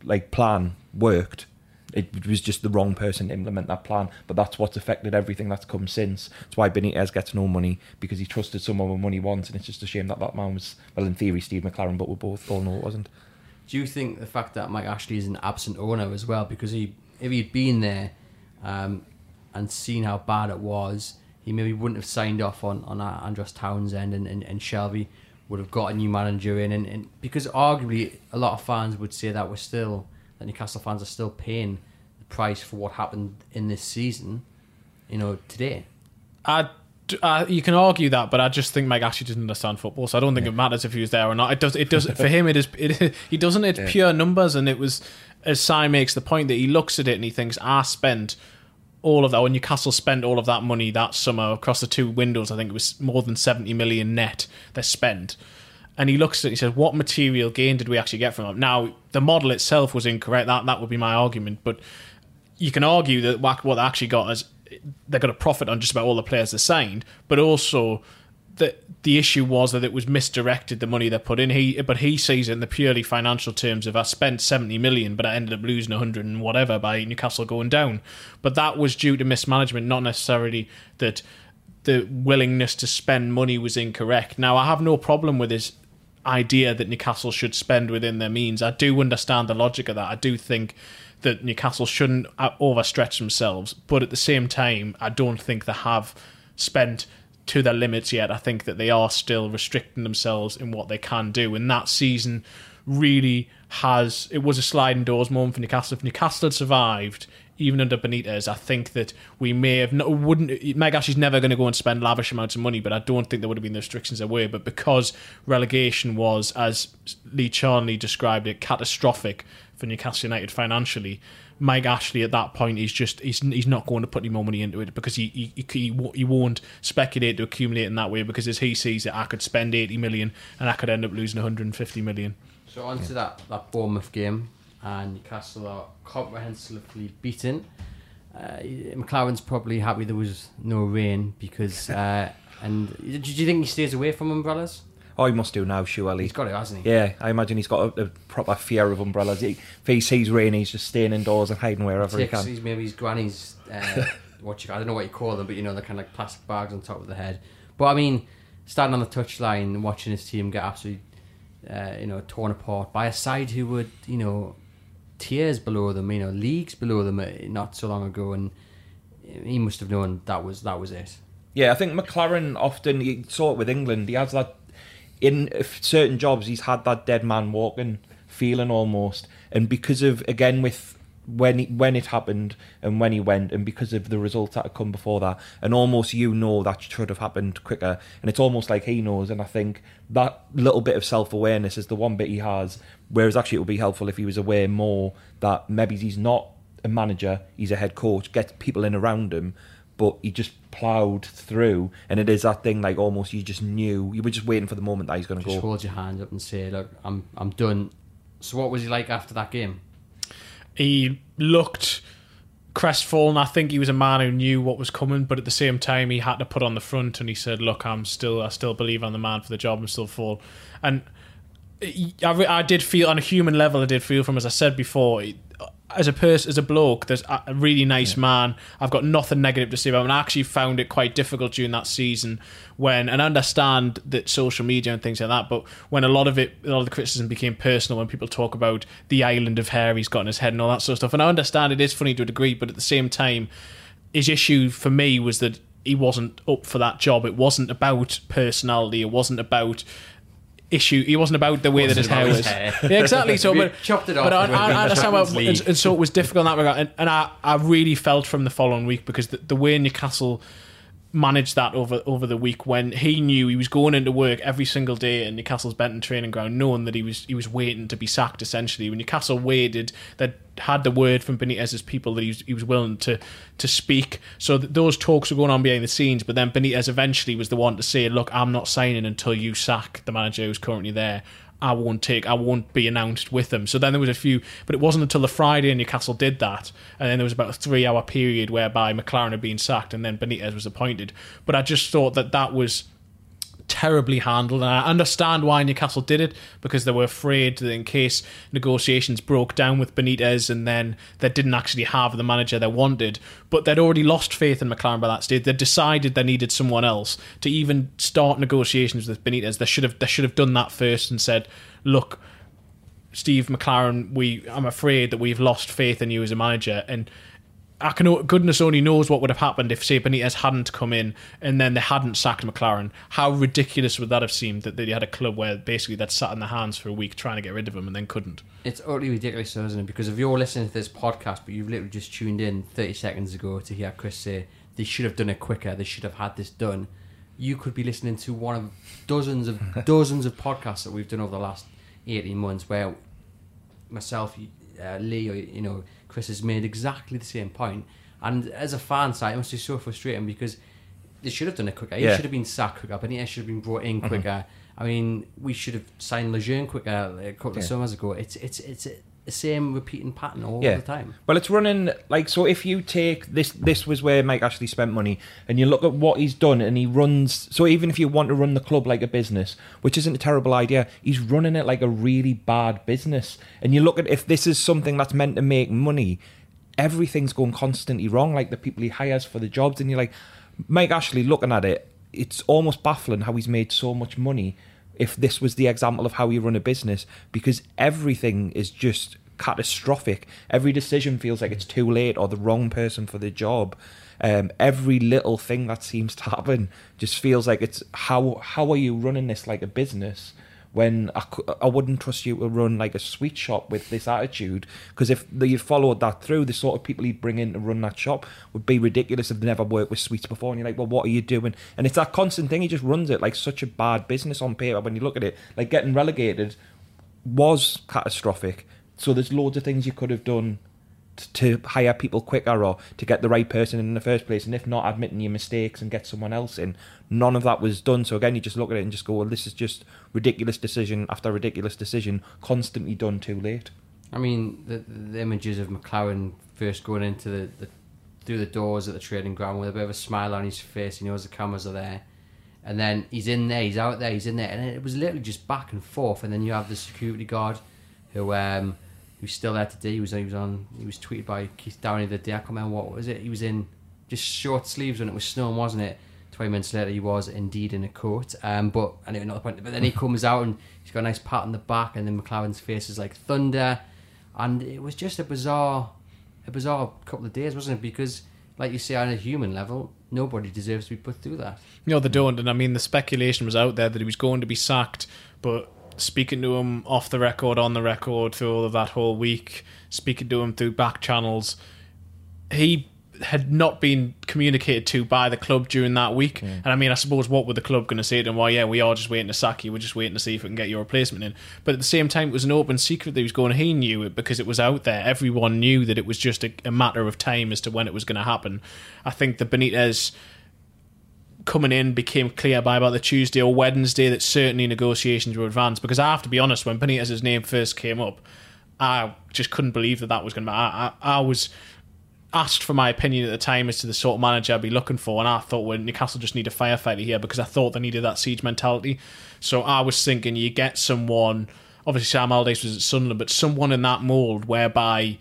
like plan worked. It was just the wrong person to implement that plan, but that's what's affected everything that's come since. That's why Benitez gets no money because he trusted someone with money once, and it's just a shame that that man was, well, in theory, Steve McClaren, but we both all know it wasn't. Do you think the fact that Mike Ashley is an absent owner as well, because he if he'd been there um, and seen how bad it was, he maybe wouldn't have signed off on on Andros Townsend and, and, and Shelvey would have got a new manager in, and, and because arguably a lot of fans would say that we're still that Newcastle fans are still paying the price for what happened in this season, you know, today. I, uh, you can argue that, but I just think Mike Ashley doesn't understand football, so I don't think it matters if he was there or not. It does. It does for him. It is. It, he doesn't. It's pure numbers, and it was as Si makes the point that he looks at it and he thinks, "I spent all of that." When Newcastle spent all of that money that summer across the two windows, I think it was more than seventy million net they spent. And he looks at it he says, What material gain did we actually get from it? Now, the model itself was incorrect. That that would be my argument. But you can argue that what they actually got is they got a profit on just about all the players they signed, but also the the issue was that it was misdirected the money they put in. He but he sees it in the purely financial terms of I spent seventy million, but I ended up losing hundred and whatever by Newcastle going down. But that was due to mismanagement, not necessarily that the willingness to spend money was incorrect. Now I have no problem with his idea that Newcastle should spend within their means. I do understand the logic of that. I do think that Newcastle shouldn't uh, overstretch themselves, but at the same time, I don't think they have spent to their limits yet. I think that they are still restricting themselves in what they can do. And that season really has it was a sliding doors moment for Newcastle. If Newcastle had survived, even under Benitez, I think that we may have no, wouldn't. Mike Ashley's never going to go and spend lavish amounts of money, but I don't think there would have been the restrictions there were. But because relegation was, as Lee Charnley described it, catastrophic for Newcastle United financially. Mike Ashley at that point is just he's he's not going to put any more money into it because he he, he, he won't speculate to accumulate in that way because as he sees it, I could spend eighty million and I could end up losing one hundred and fifty million. So on to that, that Bournemouth game, and Newcastle are comprehensively beaten. Uh, McClaren's probably happy there was no rain because. Uh, and do you think he stays away from umbrellas? Oh, he must do now, surely. He's got it, hasn't he? Yeah, I imagine he's got a, a proper fear of umbrellas. He, if he sees rain, he's just staying indoors and hiding wherever he can. He's maybe his granny's. Uh, what you, I don't know what you call them, but you know, they're kind of like plastic bags on top of the head. But I mean, standing on the touchline, watching his team get absolutely uh, you know, torn apart by a side who would, you know, tiers below them, you know, leagues below them uh, not so long ago, and he must have known that was that was it. Yeah, I think McClaren often you saw it with England. He has that in certain jobs. He's had that dead man walking feeling almost, and because of again with when he, when it happened and when he went, and because of the results that had come before that, and almost you know that should have happened quicker, and it's almost like he knows. And I think that little bit of self awareness is the one bit he has. Whereas actually, it would be helpful if he was aware more that maybe he's not a manager, he's a head coach, get people in around him, but he just ploughed through. And it is that thing like almost you just knew you were just waiting for the moment that he's going to go. Just hold your hand up and say, "Look, I'm I'm done." So, what was he like after that game? he looked crestfallen. I think he was a man who knew what was coming, but at the same time, he had to put on the front and he said, "Look, I'm still, I still believe I'm the man for the job. I'm still full." And eh, I, I did feel on a human level, I did feel from, as I said before, as a person, as a bloke, there's a really nice yeah. man. I've got nothing negative to say about him. And I actually found it quite difficult during that season when, and I understand that social media and things like that, but when a lot of it, a lot of the criticism became personal, when people talk about the island of hair he's got in his head and all that sort of stuff. And I understand it is funny to a degree, but at the same time, his issue for me was that he wasn't up for that job. It wasn't about personality. It wasn't about issue. He wasn't about the way that his hair was. Hair. Yeah, exactly. So, but chopped it off. But I, I, I understand what, and, and, so it was difficult in that regard. And, and, I, I really felt from the following week because the, the way Newcastle managed that over over the week when he knew he was going into work every single day in Newcastle's Benton training ground, knowing that he was he was waiting to be sacked. Essentially, when Newcastle waited, that had the word from Benitez's people that he was, he was willing to to speak. So those talks were going on behind the scenes. But then Benitez eventually was the one to say, "Look, I'm not signing until you sack the manager who's currently there." I won't take, I won't be announced with them. So then there was a few, but it wasn't until the Friday Newcastle did that, and then there was about a three-hour period whereby McClaren had been sacked and then Benitez was appointed. But I just thought that that was terribly handled. And I understand why Newcastle did it because they were afraid that in case negotiations broke down with Benitez and then they didn't actually have the manager they wanted. But they'd already lost faith in McClaren by that stage. They decided they needed someone else to even start negotiations with Benitez. They should have they should have done that first and said, look. Steve McClaren, we I'm afraid that we've lost faith in you as a manager, and I can goodness only knows what would have happened if say Benitez hadn't come in and then they hadn't sacked McClaren. How ridiculous would that have seemed that they had a club where basically they'd sat in their hands for a week trying to get rid of him and then couldn't. It's utterly ridiculous, isn't it? Because if you're listening to this podcast, but you've literally just tuned in 30 seconds ago to hear Chris say they should have done it quicker, they should have had this done. You could be listening to one of dozens of dozens of podcasts that we've done over the last 18 months where myself, uh, Lee, you know Chris has made exactly the same point. And as a fan side, it must be so frustrating because they should have done it quicker. He yeah. should have been sacked quicker. Benitez should have been brought in mm-hmm. quicker. Mm-hmm. I mean, we should have signed Lejeune quicker a couple yeah. of summers ago. It's it's it's the same repeating pattern all yeah. the time. Well, it's running like so. If you take this, this was where Mike actually spent money, and you look at what he's done, and he runs. So even if you want to run the club like a business, which isn't a terrible idea, he's running it like a really bad business. And you look at if this is something that's meant to make money, everything's going constantly wrong. Like the people he hires for the jobs, and you're like, Mike Ashley looking at it, it's almost baffling how he's made so much money if this was the example of how you run a business because everything is just catastrophic. Every decision feels like it's too late or the wrong person for the job. Um, every little thing that seems to happen just feels like it's how how are you running this like a business when I, I wouldn't trust you to run like a sweet shop with this attitude because if you followed that through the sort of people you'd bring in to run that shop would be ridiculous if they never worked with sweets before. And you're like well what are you doing? And it's that constant thing he just runs it like such a bad business on paper. When you look at it like getting relegated was catastrophic. So there's loads of things you could have done to hire people quicker or to get the right person in the first place. And if not, admitting your mistakes and get someone else in. None of that was done. So again, you just look at it and just go, well, this is just ridiculous decision after ridiculous decision, constantly done too late. I mean, the, the images of McClaren first going into the, the through the doors at the training ground with a bit of a smile on his face. He knows the cameras are there, and then he's in there, he's out there, he's in there, and it was literally just back and forth. And then you have the security guard, who um, who's still there today. He was he was on he was tweeted by Keith Downie the day. I can't remember what was it. He was in just short sleeves when it was snowing, wasn't it? Twenty minutes later, he was indeed in a coat. Um, but anyway, not the point. But then he comes out and he's got a nice pat on the back, and then McClaren's face is like thunder, and it was just a bizarre, a bizarre couple of days, wasn't it? Because, like you say, on a human level, nobody deserves to be put through that. No, they don't. And I mean, the speculation was out there that he was going to be sacked, but speaking to him off the record, on the record, through all of that whole week, speaking to him through back channels, he had not been communicated to by the club during that week. And I mean, I suppose what were the club going to say to him? Well, yeah, we are just waiting to sack you. We're just waiting to see if we can get your replacement in. But at the same time, it was an open secret that he was going. He knew it because it was out there. Everyone knew that it was just a, a matter of time as to when it was going to happen. I think the Benitez coming in became clear by about the Tuesday or Wednesday that certainly negotiations were advanced. Because I have to be honest, when Benitez's name first came up, I just couldn't believe that that was going to. I, I, I was asked for my opinion at the time as to the sort of manager I'd be looking for, and I thought, well, Newcastle just need a firefighter here because I thought they needed that siege mentality. So I was thinking you get someone. Obviously, Sam Allardyce was at Sunderland, but someone in that mould whereby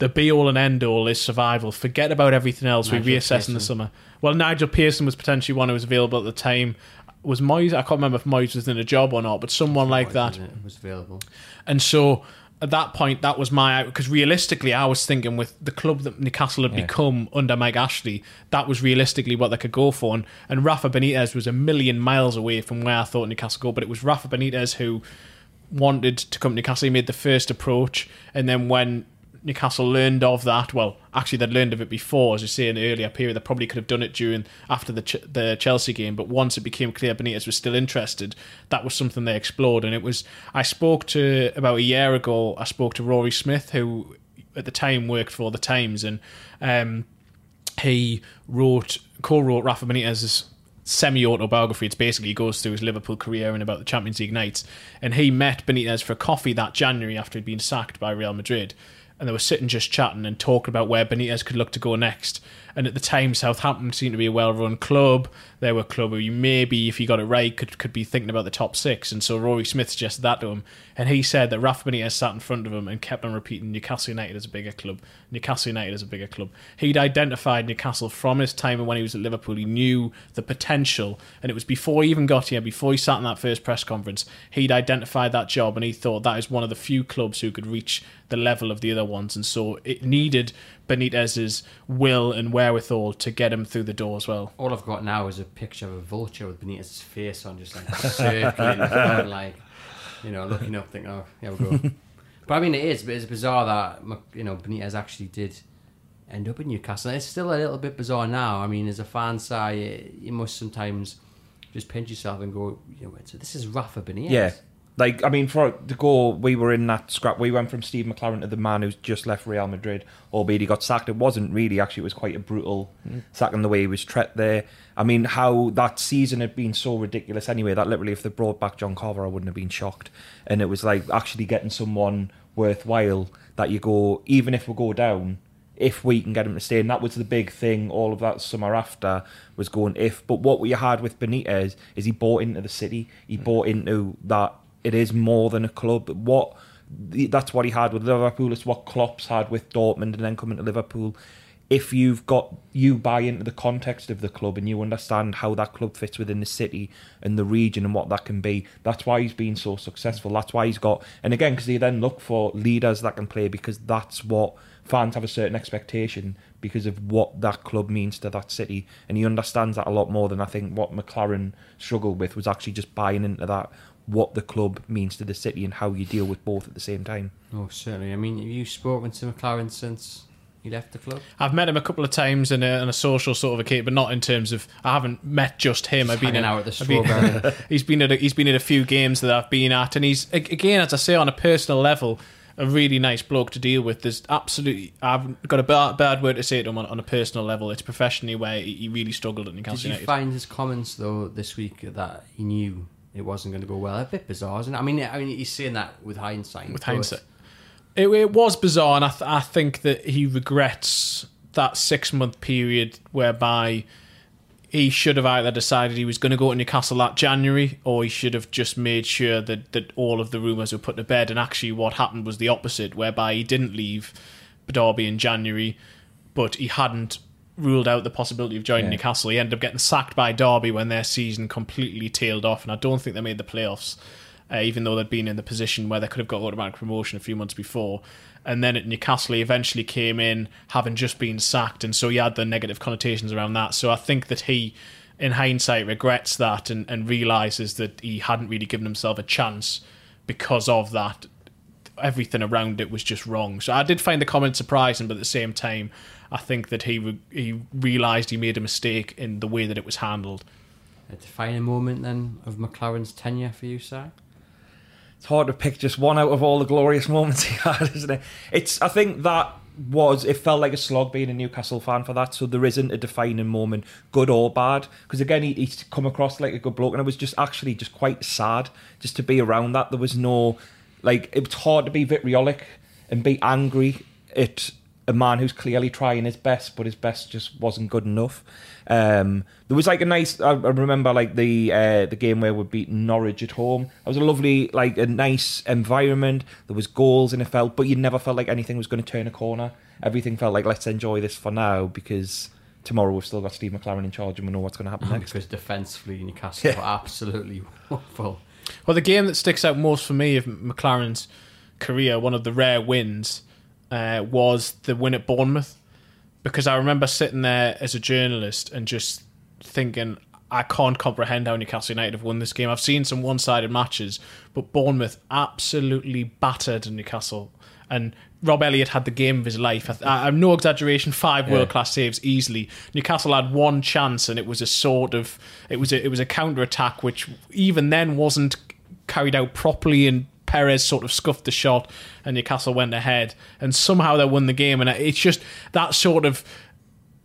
the be all and end all is survival. Forget about everything else. Nigel we reassess in the summer. Well, Nigel Pearson was potentially one who was available at the time. Was Moyes? I can't remember if Moyes was in a job or not, but someone like that. It was available. And so at that point, that was my because realistically, I was thinking with the club that Newcastle had become under Mike Ashley, that was realistically what they could go for. And, and Rafa Benitez was a million miles away from where I thought Newcastle go, but it was Rafa Benitez who wanted to come to Newcastle. He made the first approach, and then when Newcastle learned of that, well, actually they'd learned of it before, as you say in the earlier period. They probably could have done it during after the Ch- the Chelsea game, but once it became clear Benitez was still interested, that was something they explored. And it was I spoke to about a year ago. I spoke to Rory Smith, who at the time worked for the Times, and um, he wrote co-wrote Rafa Benitez's semi-autobiography. It's basically he goes through his Liverpool career and about the Champions League nights. And he met Benitez for coffee that January after he'd been sacked by Real Madrid. And they were sitting just chatting and talking about where Benitez could look to go next. And at the time, Southampton seemed to be a well-run club. They were a club who you maybe, if you got it right, could could be thinking about the top six. And so Rory Smith suggested that to him, and he said that Rafa Benitez sat in front of him and kept on repeating Newcastle United is a bigger club. Newcastle United is a bigger club. He'd identified Newcastle from his time when he was at Liverpool. He knew the potential, and it was before he even got here, before he sat in that first press conference. He'd identified that job, and he thought that is one of the few clubs who could reach the level of the other ones. And so it needed Benitez's will and wherewithal to get him through the door as well. All I've got now is a picture of a vulture with Benitez's face on, just like circling, like you know, looking up, thinking, "Oh, yeah, we'll go." but I mean, it is, but it's bizarre that you know Benitez actually did end up in Newcastle. It's still a little bit bizarre now. I mean, as a fan side, you, you must sometimes just pinch yourself and go, "You know, so this is Rafa Benitez." Yeah. Like, I mean, for the goal, we were in that scrap. We went from Steve McClaren to the man who's just left Real Madrid, albeit he got sacked. It wasn't really, actually, it was quite a brutal mm. sacking the way he was treated there. I mean, how that season had been so ridiculous anyway, that literally, if they brought back John Carver, I wouldn't have been shocked. And it was like actually getting someone worthwhile that you go, even if we go down, if we can get him to stay. And that was the big thing all of that summer after was going if. But what we had with Benitez is he bought into the city. He mm. bought into that it is more than a club. What that's what he had with Liverpool. It's what Klopp's had with Dortmund and then coming to Liverpool. if you've got you buy into the context of the club and you understand how that club fits within the city and the region and what that can be, that's why he's been so successful. That's why he's got, and again, because they then look for leaders that can play because that's what fans have a certain expectation because of what that club means to that city, and he understands that a lot more than I think what McClaren struggled with was actually just buying into that what the club means to the city and how you deal with both at the same time. Oh, certainly. I mean, have you spoken to McClaren since he left the club? I've met him a couple of times in a, in a social sort of a case, but not in terms of. I haven't met just him. I've been hanging in, out at the I've been- he's been at a, he's been at a few games that I've been at, and he's again, as I say, on a personal level, a really nice bloke to deal with. There's absolutely, I've got a bad, bad word to say to him on, on a personal level. It's professionally where he, he really struggled at Newcastle Did you United. find his comments though this week that he knew it wasn't going to go well? A bit bizarre, isn't it? I mean, I mean, he's saying that with hindsight. with hindsight. It, it was bizarre, and I, th- I think that he regrets that six month period whereby he should have either decided he was going to go to Newcastle that January, or he should have just made sure that, that all of the rumours were put to bed. And actually, what happened was the opposite, whereby he didn't leave Derby in January, but he hadn't ruled out the possibility of joining Yeah. Newcastle. He ended up getting sacked by Derby when their season completely tailed off, and I don't think they made the playoffs, uh, even though they'd been in the position where they could have got automatic promotion a few months before. And then at Newcastle, he eventually came in having just been sacked, and so he had the negative connotations around that. So I think that he, in hindsight, regrets that and, and realizes that he hadn't really given himself a chance because of that everything around it was just wrong. So I did find the comment surprising, but at the same time, I think that he re- he realised he made a mistake in the way that it was handled. A defining moment then of McClaren's tenure for you, Si? it's hard to pick just one out of all the glorious moments he had, isn't it? It's I think that was it felt like a slog being a Newcastle fan for that. So there isn't a defining moment, good or bad, because again he, he's come across like a good bloke, and it was just actually just quite sad just to be around that. There was no like it was hard to be vitriolic and be angry at a man who's clearly trying his best, but his best just wasn't good enough. Um, there was like a nice. I, I remember like the uh, the game where we beat Norwich at home. It was a lovely, like a nice environment. There was goals and it felt, but you never felt like anything was going to turn a corner. Everything felt like let's enjoy this for now because tomorrow we've still got Steve McClaren in charge and we know what's going to happen next. Because defensively, Newcastle were absolutely awful. Well, the game that sticks out most for me of McClaren's career, one of the rare wins, uh, was the win at Bournemouth. Because I remember sitting there as a journalist and just thinking, I can't comprehend how Newcastle United have won this game. I've seen some one sided matches, but Bournemouth absolutely battered Newcastle. And Rob Elliott had the game of his life. I, I'm no exaggeration. Five world class saves easily. Newcastle had one chance, and it was a sort of it was a, it was a counter attack, which even then wasn't carried out properly. And Perez sort of scuffed the shot, and Newcastle went ahead, and somehow they won the game. And it's just that sort of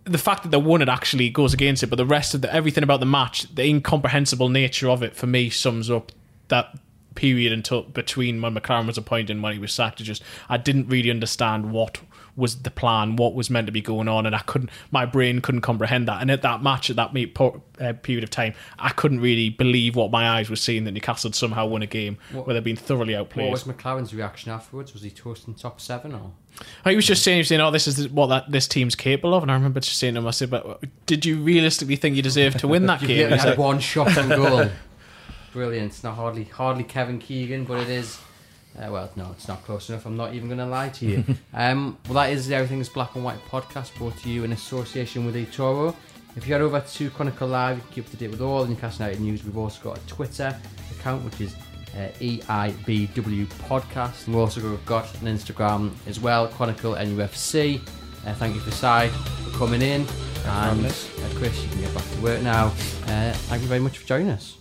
the fact that they won it actually goes against it, but the rest of the everything about the match, the incomprehensible nature of it, for me sums up that period until between when McClaren was appointed and when he was sacked. It just I didn't really understand what was the plan, what was meant to be going on, and I couldn't. My brain couldn't comprehend that. And at that match, at that me- po- uh, period of time, I couldn't really believe what my eyes were seeing that Newcastle had somehow won a game What- where they'd been thoroughly outplayed. What was McClaren's reaction afterwards? Was he toasting top seven or? He was just saying, he was saying, "Oh, this is what that this team's capable of." And I remember just saying to him, "I said, but did you realistically think you deserved to win that You game?" He's had like, one shot on goal. Brilliant. It's not hardly hardly Kevin Keegan, but it is. Uh, well, no, it's not close enough. I'm not even going to lie to you. um, well, that is the Everything's Black and White podcast brought to you in association with eToro. If you head over to Chronicle Live, you can keep up to date with all the Newcastle United news. We've also got a Twitter account, which is uh, EIBW Podcast. We've also got an Instagram as well, Chronicle NUFC. Uh, thank you for Si for coming in. And uh, Chris, you can get back to work now. Uh, thank you very much for joining us.